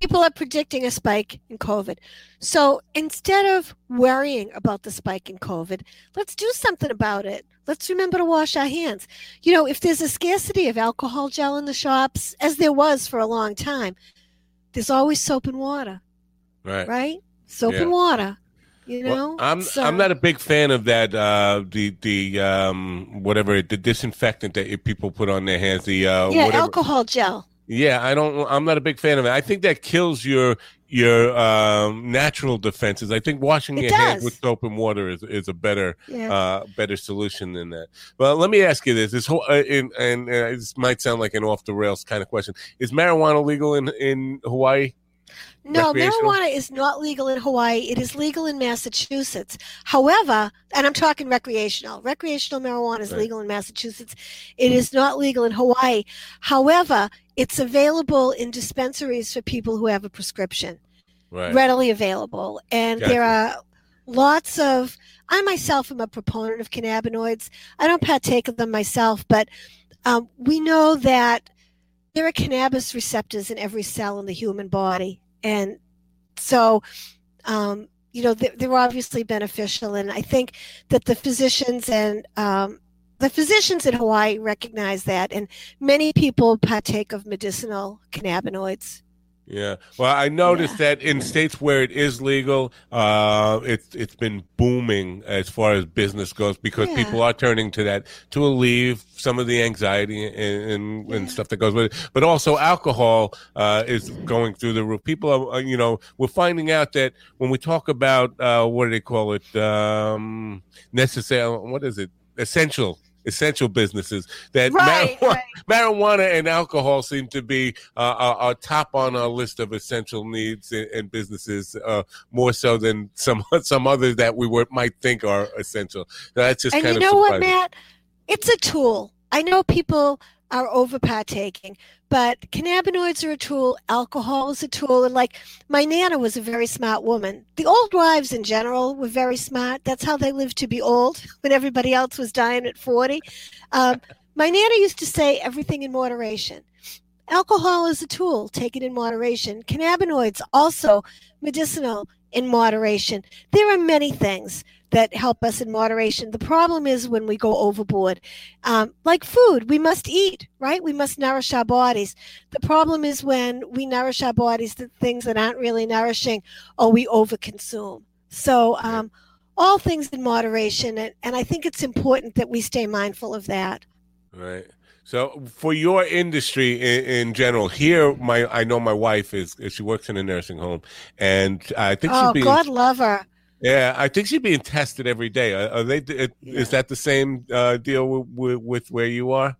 people are predicting a spike in COVID. So instead of worrying about the spike in COVID, let's do something about it. Let's remember to wash our hands. You know, if there's a scarcity of alcohol gel in the shops, as there was for a long time, there's always soap and water. Right. Right? Soap Yeah. and water. You know? Well, I'm So- I'm not a big fan of that. Uh, the the um, whatever the disinfectant that people put on their hands. The uh, yeah, whatever. alcohol gel. Yeah, I don't. I'm not a big fan of it. I think that kills your your um, natural defenses. I think washing It your hands with soap and water is is a better Yeah. uh, better solution than that. Well, let me ask you this: this whole uh, in, and uh, this might sound like an off the rails kind of question. Is marijuana legal in in Hawaii? No, marijuana is not legal in Hawaii. It is legal in Massachusetts. However, and I'm talking recreational. Recreational marijuana is Right. legal in Massachusetts. It is not legal in Hawaii. However, it's available in dispensaries for people who have a prescription, Right. readily available. And there are lots of, I myself am a proponent of cannabinoids. I don't partake of them myself, but um, we know that there are cannabis receptors in every cell in the human body. And so, um, you know, they're, they're obviously beneficial. And I think that the physicians and um, the physicians in Hawaii recognize that. And many people partake of medicinal cannabinoids. Yeah. Well, I noticed that in states where it is legal, uh, it's it's been booming as far as business goes because Yeah. people are turning to that to alleviate some of the anxiety and and, and stuff that goes with it. But also, alcohol uh, is going through the roof. People are, uh, you know, we're finding out that when we talk about uh, what do they call it, um, necessary, what is it, essential. Essential businesses that Right, marijuana, right. marijuana and alcohol seem to be uh, are, are top on our list of essential needs and, and businesses uh, more so than some some others that we were, might think are essential. That's just and kind you know what. Matt? It's a tool. I know people are over partaking, but cannabinoids are a tool. Alcohol is a tool. And like my nana was a very smart woman. The old wives in general were very smart. That's how they lived to be old when everybody else was dying at 40. Um, my nana used to say everything in moderation. Alcohol is a tool. Take it in moderation. Cannabinoids also medicinal in moderation. There are many things that help us in moderation. The problem is when we go overboard. Um, like food, we must eat, right? We must nourish our bodies. The problem is when we nourish our bodies to things that aren't really nourishing or we overconsume. So, um, all things in moderation. And, and I think it's important that we stay mindful of that. Right. So for your industry in, in general, here, my I know my wife is she works in a nursing home, and I think she's Oh, being God love her. Yeah, I think she's being tested every day. Are, are they? Is that the same uh, deal with, with, with where you are?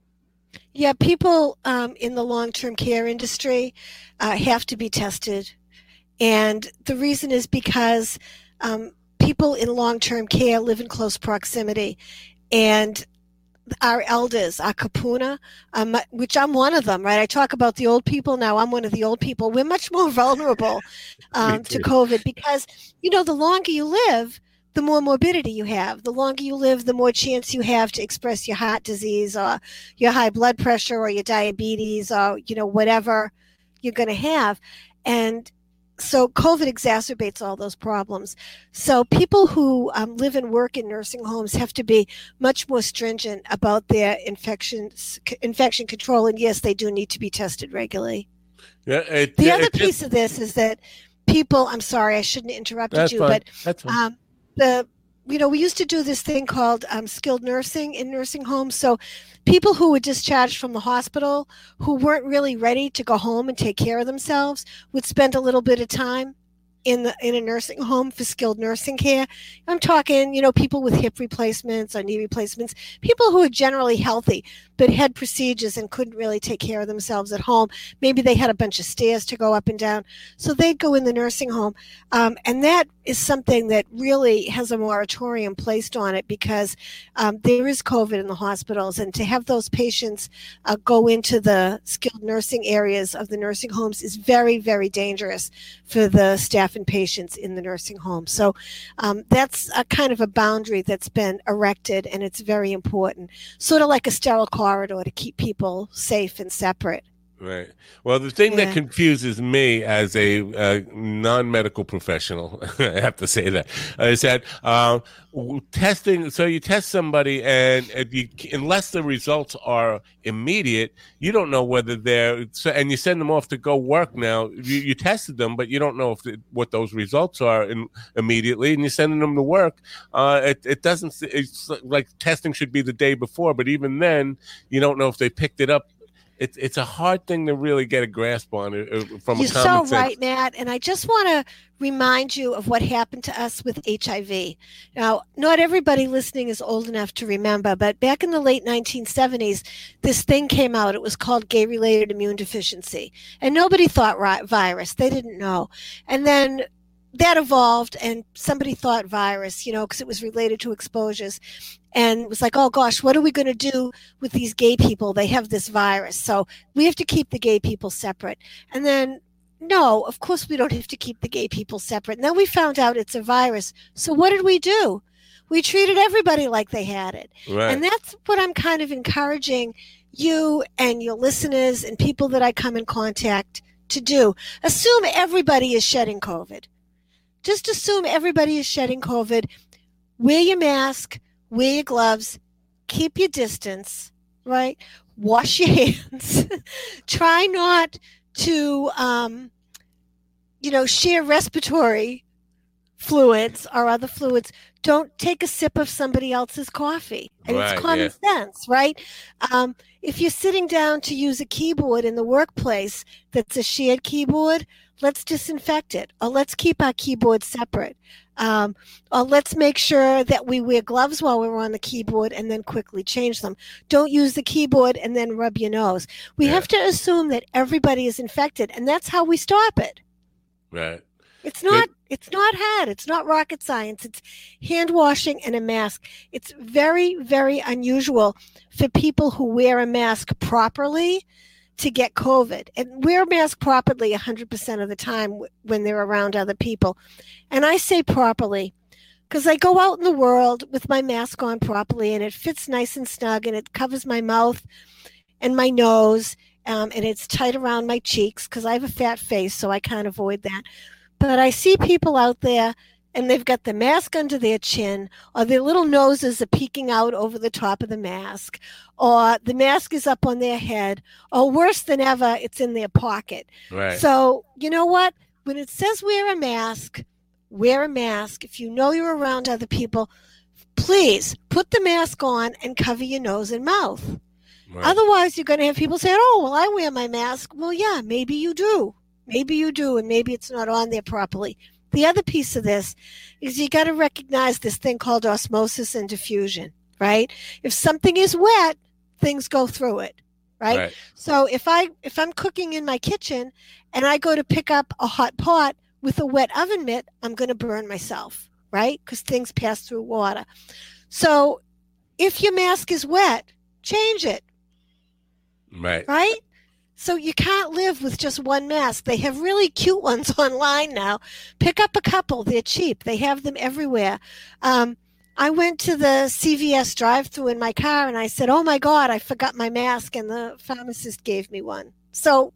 Yeah, people um, in the long term care industry uh, have to be tested. And the reason is because um, people in long term care live in close proximity. And our elders, our kapuna, um, which I'm one of them, right? I talk about the old people now. I'm one of the old people. We're much more vulnerable um, to. COVID because, you know, the longer you live, the more morbidity you have. The longer you live, the more chance you have to express your heart disease or your high blood pressure or your diabetes or, you know, whatever you're going to have. And so COVID exacerbates all those problems. So people who um, live and work in nursing homes have to be much more stringent about their infections, infection control. And yes, they do need to be tested regularly. Yeah. It, The it other just- piece of this is that people, I'm sorry, I shouldn't have interrupted you, fine. but um, the you know we used to do this thing called um, skilled nursing in nursing homes. So people who were discharged from the hospital who weren't really ready to go home and take care of themselves would spend a little bit of time in the in a nursing home for skilled nursing care. I'm talking you know people with hip replacements or knee replacements people who are generally healthy but had procedures and couldn't really take care of themselves at home. Maybe they had a bunch of stairs to go up and down. So they'd go in the nursing home um, and that is something that really has a moratorium placed on it because um, there is COVID in the hospitals. And to have those patients uh, go into the skilled nursing areas of the nursing homes is very, very dangerous for the staff and patients in the nursing home. So um, that's a kind of a boundary that's been erected and it's very important. Sort of like a sterile corridor to keep people safe and separate. Right. Well, the thing Yeah. that confuses me as a uh, non-medical professional, I have to say that, is that uh, testing. So you test somebody, and if you, unless the results are immediate, you don't know whether they're. So, and you send them off to go work. Now you, you tested them, but you don't know if the, what those results are in, immediately, and you're sending them to work. Uh, it, it doesn't. It's like testing should be the day before, but even then, you don't know if they picked it up it's it's a hard thing to really get a grasp on it uh, from You're a common so sense. right, Matt. And I just want to remind you of what happened to us with HIV. Now, not everybody listening is old enough to remember, but back in the late 1970s, this thing came out. It was called gay related immune deficiency. And nobody thought ri- virus, they didn't know. And then that evolved, and somebody thought virus, you know, because it was related to exposures. And it was like, oh gosh, what are we going to do with these gay people? They have this virus. So we have to keep the gay people separate. And then no, of course we don't have to keep the gay people separate. And then we found out it's a virus. So what did we do? We treated everybody like they had it. Right. And that's what I'm kind of encouraging you and your listeners and people that I come in contact to do. Assume everybody is shedding COVID. Just assume everybody is shedding COVID. Wear your mask, wear your gloves, keep your distance, right? Wash your hands. Try not to, um, you know, share respiratory fluids or other fluids. Don't take a sip of somebody else's coffee. And Right, it's common sense, right? Um, if you're sitting down to use a keyboard in the workplace that's a shared keyboard, let's disinfect it or let's keep our keyboard separate. Um, or let's make sure that we wear gloves while we're on the keyboard and then quickly change them. Don't use the keyboard and then rub your nose. We Yeah. have to assume that everybody is infected, and that's how we stop it. right. It's not it's not hard. It's not rocket science. It's hand washing and a mask. It's very very unusual for people who wear a mask properly to get COVID and wear a mask properly 100% of the time when they're around other people. And I say properly because I go out in the world with my mask on properly and it fits nice and snug and it covers my mouth and my nose um, and it's tight around my cheeks because I have a fat face, so I can't avoid that. But I see people out there and they've got the mask under their chin, or their little noses are peeking out over the top of the mask, or the mask is up on their head, or worse than ever, it's in their pocket. Right. So, you know what? When it says wear a mask, wear a mask. If you know you're around other people, please put the mask on and cover your nose and mouth. right. Otherwise, you're going to have people saying, "Oh, well, I wear my mask." Well, yeah, maybe you do. Maybe you do, and maybe it's not on there properly. The other piece of this is you got to recognize this thing called osmosis and diffusion, right? If something is wet, things go through it, right? right. So if I if I'm cooking in my kitchen and I go to pick up a hot pot with a wet oven mitt, I'm going to burn myself, right? Because things pass through water. So if your mask is wet, change it, Right. right? So you can't live with just one mask. They have really cute ones online now. Pick up a couple. They're cheap. They have them everywhere. Um, I went to the CVS drive-through in my car and I said, "Oh my God, I forgot my mask," and the pharmacist gave me one. So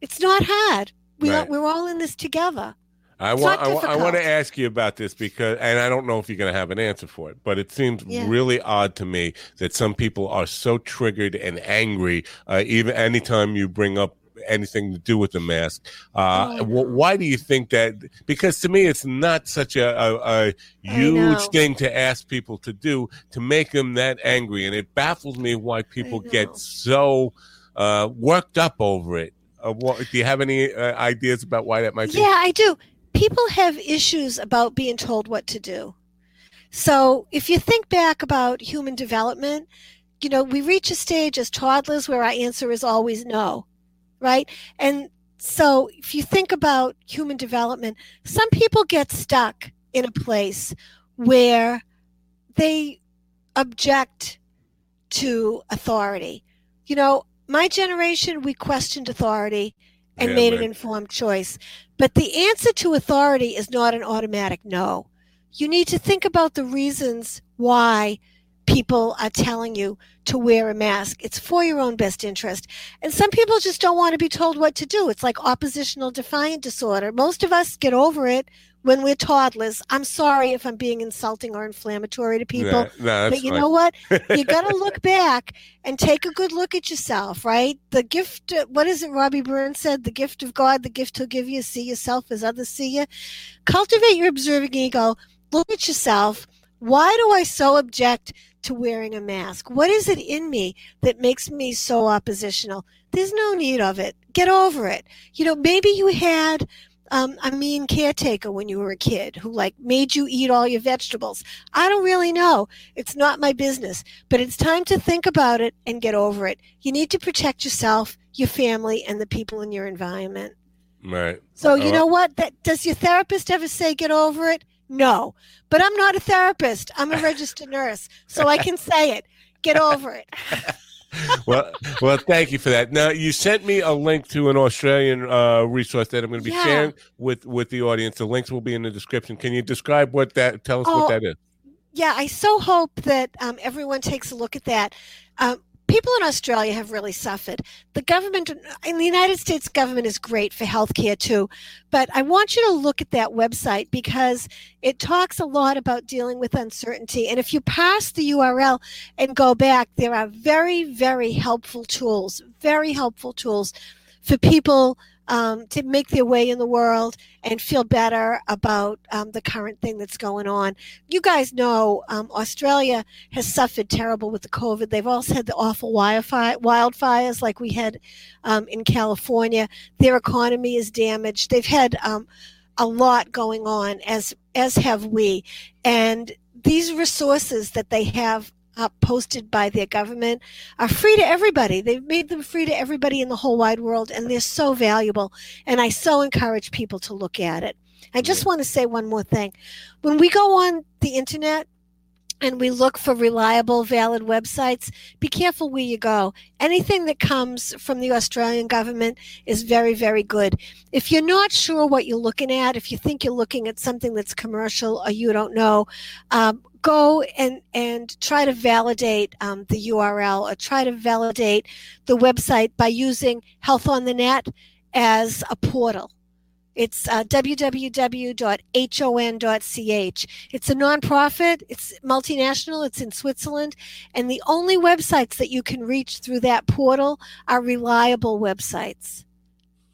it's not hard. We Right. we're all in this together. I It's want I, I want to ask you about this because and I don't know if you're going to have an answer for it, but it seems Yeah. really odd to me that some people are so triggered and angry uh, even anytime you bring up anything to do with the mask. Uh, Oh, wh- why do you think that? Because to me, it's not such a, a, a huge thing to ask people to do to make them that angry, and it baffles me why people get so uh, worked up over it. Uh, what, do you have any uh, ideas about why that might be? Yeah, I do. People have issues about being told what to do. So if you think back about human development, you know, we reach a stage as toddlers where our answer is always no, right? And so if you think about human development, some people get stuck in a place where they object to authority. You know, my generation, we questioned authority and Yeah, made an informed choice. But the answer to authority is not an automatic no. You need to think about the reasons why people are telling you to wear a mask. It's for your own best interest. And some people just don't want to be told what to do. It's like oppositional defiant disorder. Most of us get over it when we're toddlers. I'm sorry if I'm being insulting or inflammatory to people. No, no, but you fine. know what? You got to look back and take a good look at yourself, right? The gift, what is it Robbie Burns said? The gift of God, the gift he'll give you, see yourself as others see you. Cultivate your observing ego. Look at yourself. Why do I so object to wearing a mask? What is it in me that makes me so oppositional? There's no need of it. Get over it. You know, maybe you had um, a mean caretaker when you were a kid who like made you eat all your vegetables. I don't really know. It's not my business, but it's time to think about it and get over it. You need to protect yourself, your family, and the people in your environment. Right. So you know what? That does your therapist ever say get over it? No. But I'm not a therapist. I'm a registered nurse, so I can say it. Get over it. well, well, thank you for that. Now, you sent me a link to an Australian uh, resource that I'm going to be Yeah. sharing with with the audience. The links will be in the description. Can you describe what that? Tell us Oh, what that is. Yeah, I so hope that um, everyone takes a look at that. Um, people in Australia have really suffered. The government, in the United States government, is great for healthcare too. But I want you to look at that website because it talks a lot about dealing with uncertainty. And if you pass the URL and go back, there are very, very helpful tools, very helpful tools for people um, to make their way in the world and feel better about um, the current thing that's going on. You guys know um, Australia has suffered terrible with the COVID. They've also had the awful wildfire, wildfires like we had um, in California. Their economy is damaged. They've had um, a lot going on, as as have we. And these resources that they have uh, posted by their government are free to everybody. They've made them free to everybody in the whole wide world, and they're so valuable. And I so encourage people to look at it. I just want to say one more thing. When we go on the internet and we look for reliable, valid websites, be careful where you go. Anything that comes from the Australian government is very, very good. If you're not sure what you're looking at, if you think you're looking at something that's commercial or you don't know, um, go and, and try to validate um, the URL or try to validate the website by using Health on the Net as a portal. It's uh, www.hon.ch. It's a nonprofit, it's multinational, it's in Switzerland, and the only websites that you can reach through that portal are reliable websites.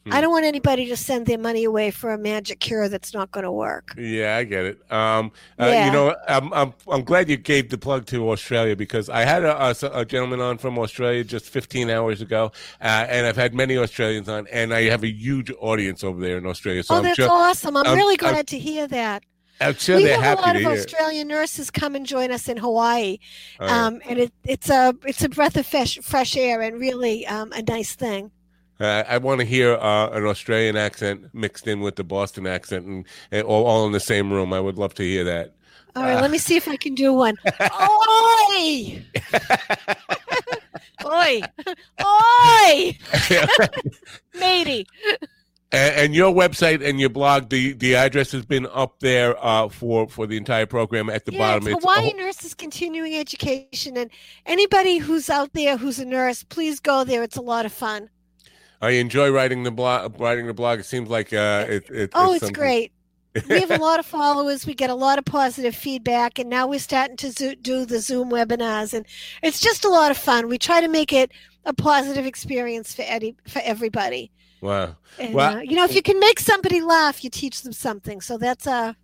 Hmm. I don't want anybody to send their money away for a magic cure that's not going to work. Yeah, I get it. Um, uh, Yeah. You know, I'm, I'm I'm glad you gave the plug to Australia because I had a, a, a gentleman on from Australia just 15 hours ago, uh, and I've had many Australians on, and I have a huge audience over there in Australia. So oh, I'm that's sure awesome. I'm, I'm- really I'm- glad to hear that. I'm sure we have a lot of. Australian nurses come and join us in Hawaii, right. um, and it, it's a it's a breath of fresh fresh air and really um, a nice thing. Uh, I want to hear uh, an Australian accent mixed in with the Boston accent, and, and all, all in the same room. I would love to hear that. All right, let me see if I can do one. Oi! Oi! Oi! Matey. And, and your website and your blog, the, the address has been up there uh, for for the entire program at the Yeah, bottom. it's Hawaii Nurses Continuing Education. And anybody who's out there who's a nurse, please go there. It's a lot of fun. I enjoy writing the blog. Writing the blog. It seems like uh, it, it, Oh, it's something- great. we have a lot of followers. We get a lot of positive feedback, and now we're starting to zo- do the Zoom webinars, and it's just a lot of fun. We try to make it a positive experience for Eddie, for everybody. Wow. And, Well- uh, you know, if you can make somebody laugh, you teach them something. So that's a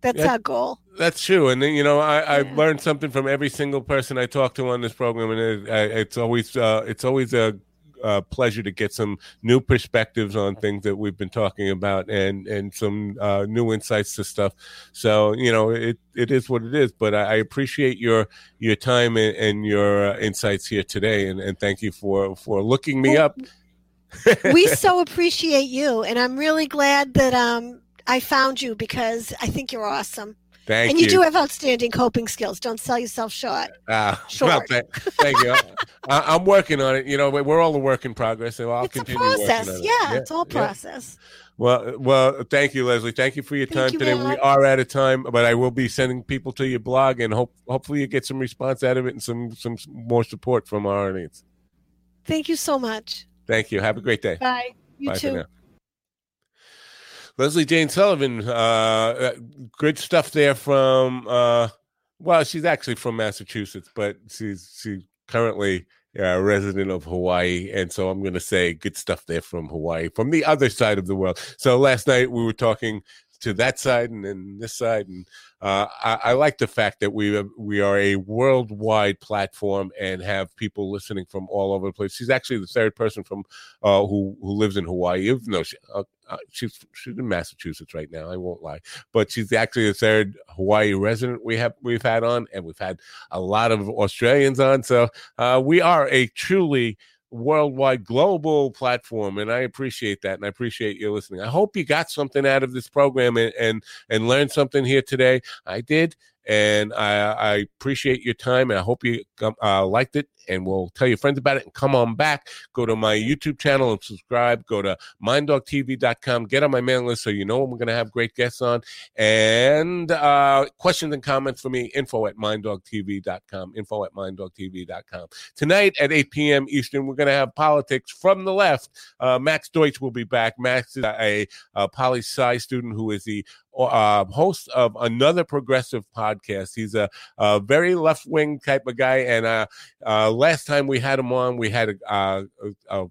that's Yeah. our goal. That's true, and then you know I, I've Yeah. learned something from every single person I talk to on this program, and it, I, it's always uh, it's always a, uh pleasure to get some new perspectives on things that we've been talking about, and and some uh, new insights to stuff. So you know it it is what it is, but I, I appreciate your your time and, and your uh, insights here today, and, and thank you for for looking me Well, up. we so appreciate you, and I'm really glad that um I found you because I think you're awesome, Thank and you, you. do have outstanding coping skills. Don't sell yourself short. Ah, Short. well, thank, thank you. I, I'm working on it. You know, we're all a work in progress, so I'll it's a continue working process. on it. Yeah, it's all yeah. process. Well, well, thank you, Leslie. Thank you for your time you, today. Matt. We are out of time, but I will be sending people to your blog, and hope hopefully you get some response out of it and some some more support from our audience. Thank you so much. Thank you. Have a great day. Bye. You Bye too. Leslie Jane Sullivan, uh, uh, good stuff there from. Uh, well, she's actually from Massachusetts, but she's she's currently a resident of Hawaii, and so I'm going to say good stuff there from Hawaii, from the other side of the world. So last night we were talking to that side and then this side, and uh, I, I like the fact that we we are a worldwide platform and have people listening from all over the place. She's actually the third person from uh, who who lives in Hawaii, even though she, uh, uh, she's she's in Massachusetts right now. I won't lie, but she's actually the third Hawaii resident we have we've had on, and we've had a lot of Australians on. So uh, we are a truly worldwide global platform and i appreciate that and i appreciate you listening. I hope you got something out of this program and and, and learned something here today. I did and I, I appreciate your time and i hope you uh, liked it and we'll tell your friends about it and come on back. Go to my youtube channel and subscribe. Go to minddogtv.com get on my mailing list so you know when we're going to have great guests on. And uh, questions and comments for me info at minddogtv.com info at minddogtv.com tonight at 8 p.m eastern we're going to have politics from the left. Uh, max deutsch will be back. Max is a, a poli sci student who is the uh, host of another progressive podcast. He's a, a very left-wing type of guy and uh, uh, last time we had him on we had a, a, a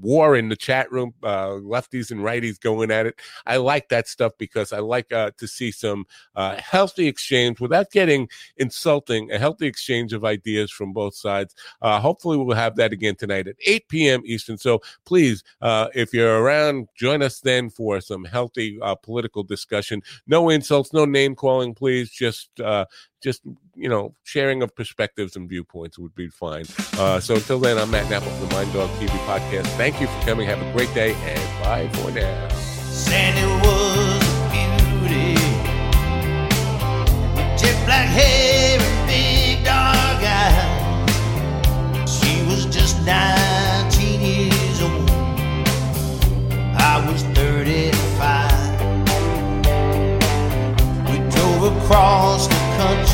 war in the chat room, uh, lefties and righties going at it. I like that stuff because I like uh, to see some uh, healthy exchange without getting insulting, a healthy exchange of ideas from both sides. Uh, hopefully, we'll have that again tonight at 8 p.m. Eastern. So please, uh, if you're around, join us then for some healthy uh, political discussion. No insults, no name calling, please. Just uh, just you know sharing of perspectives and viewpoints would be fine uh, so until then i'm matt Nappo from the mind dog tv podcast thank you for coming have a great day and bye for now Sandy was beauty jet black hair and big dark eyes. She was just 19 years old. I was 35. We drove across the country,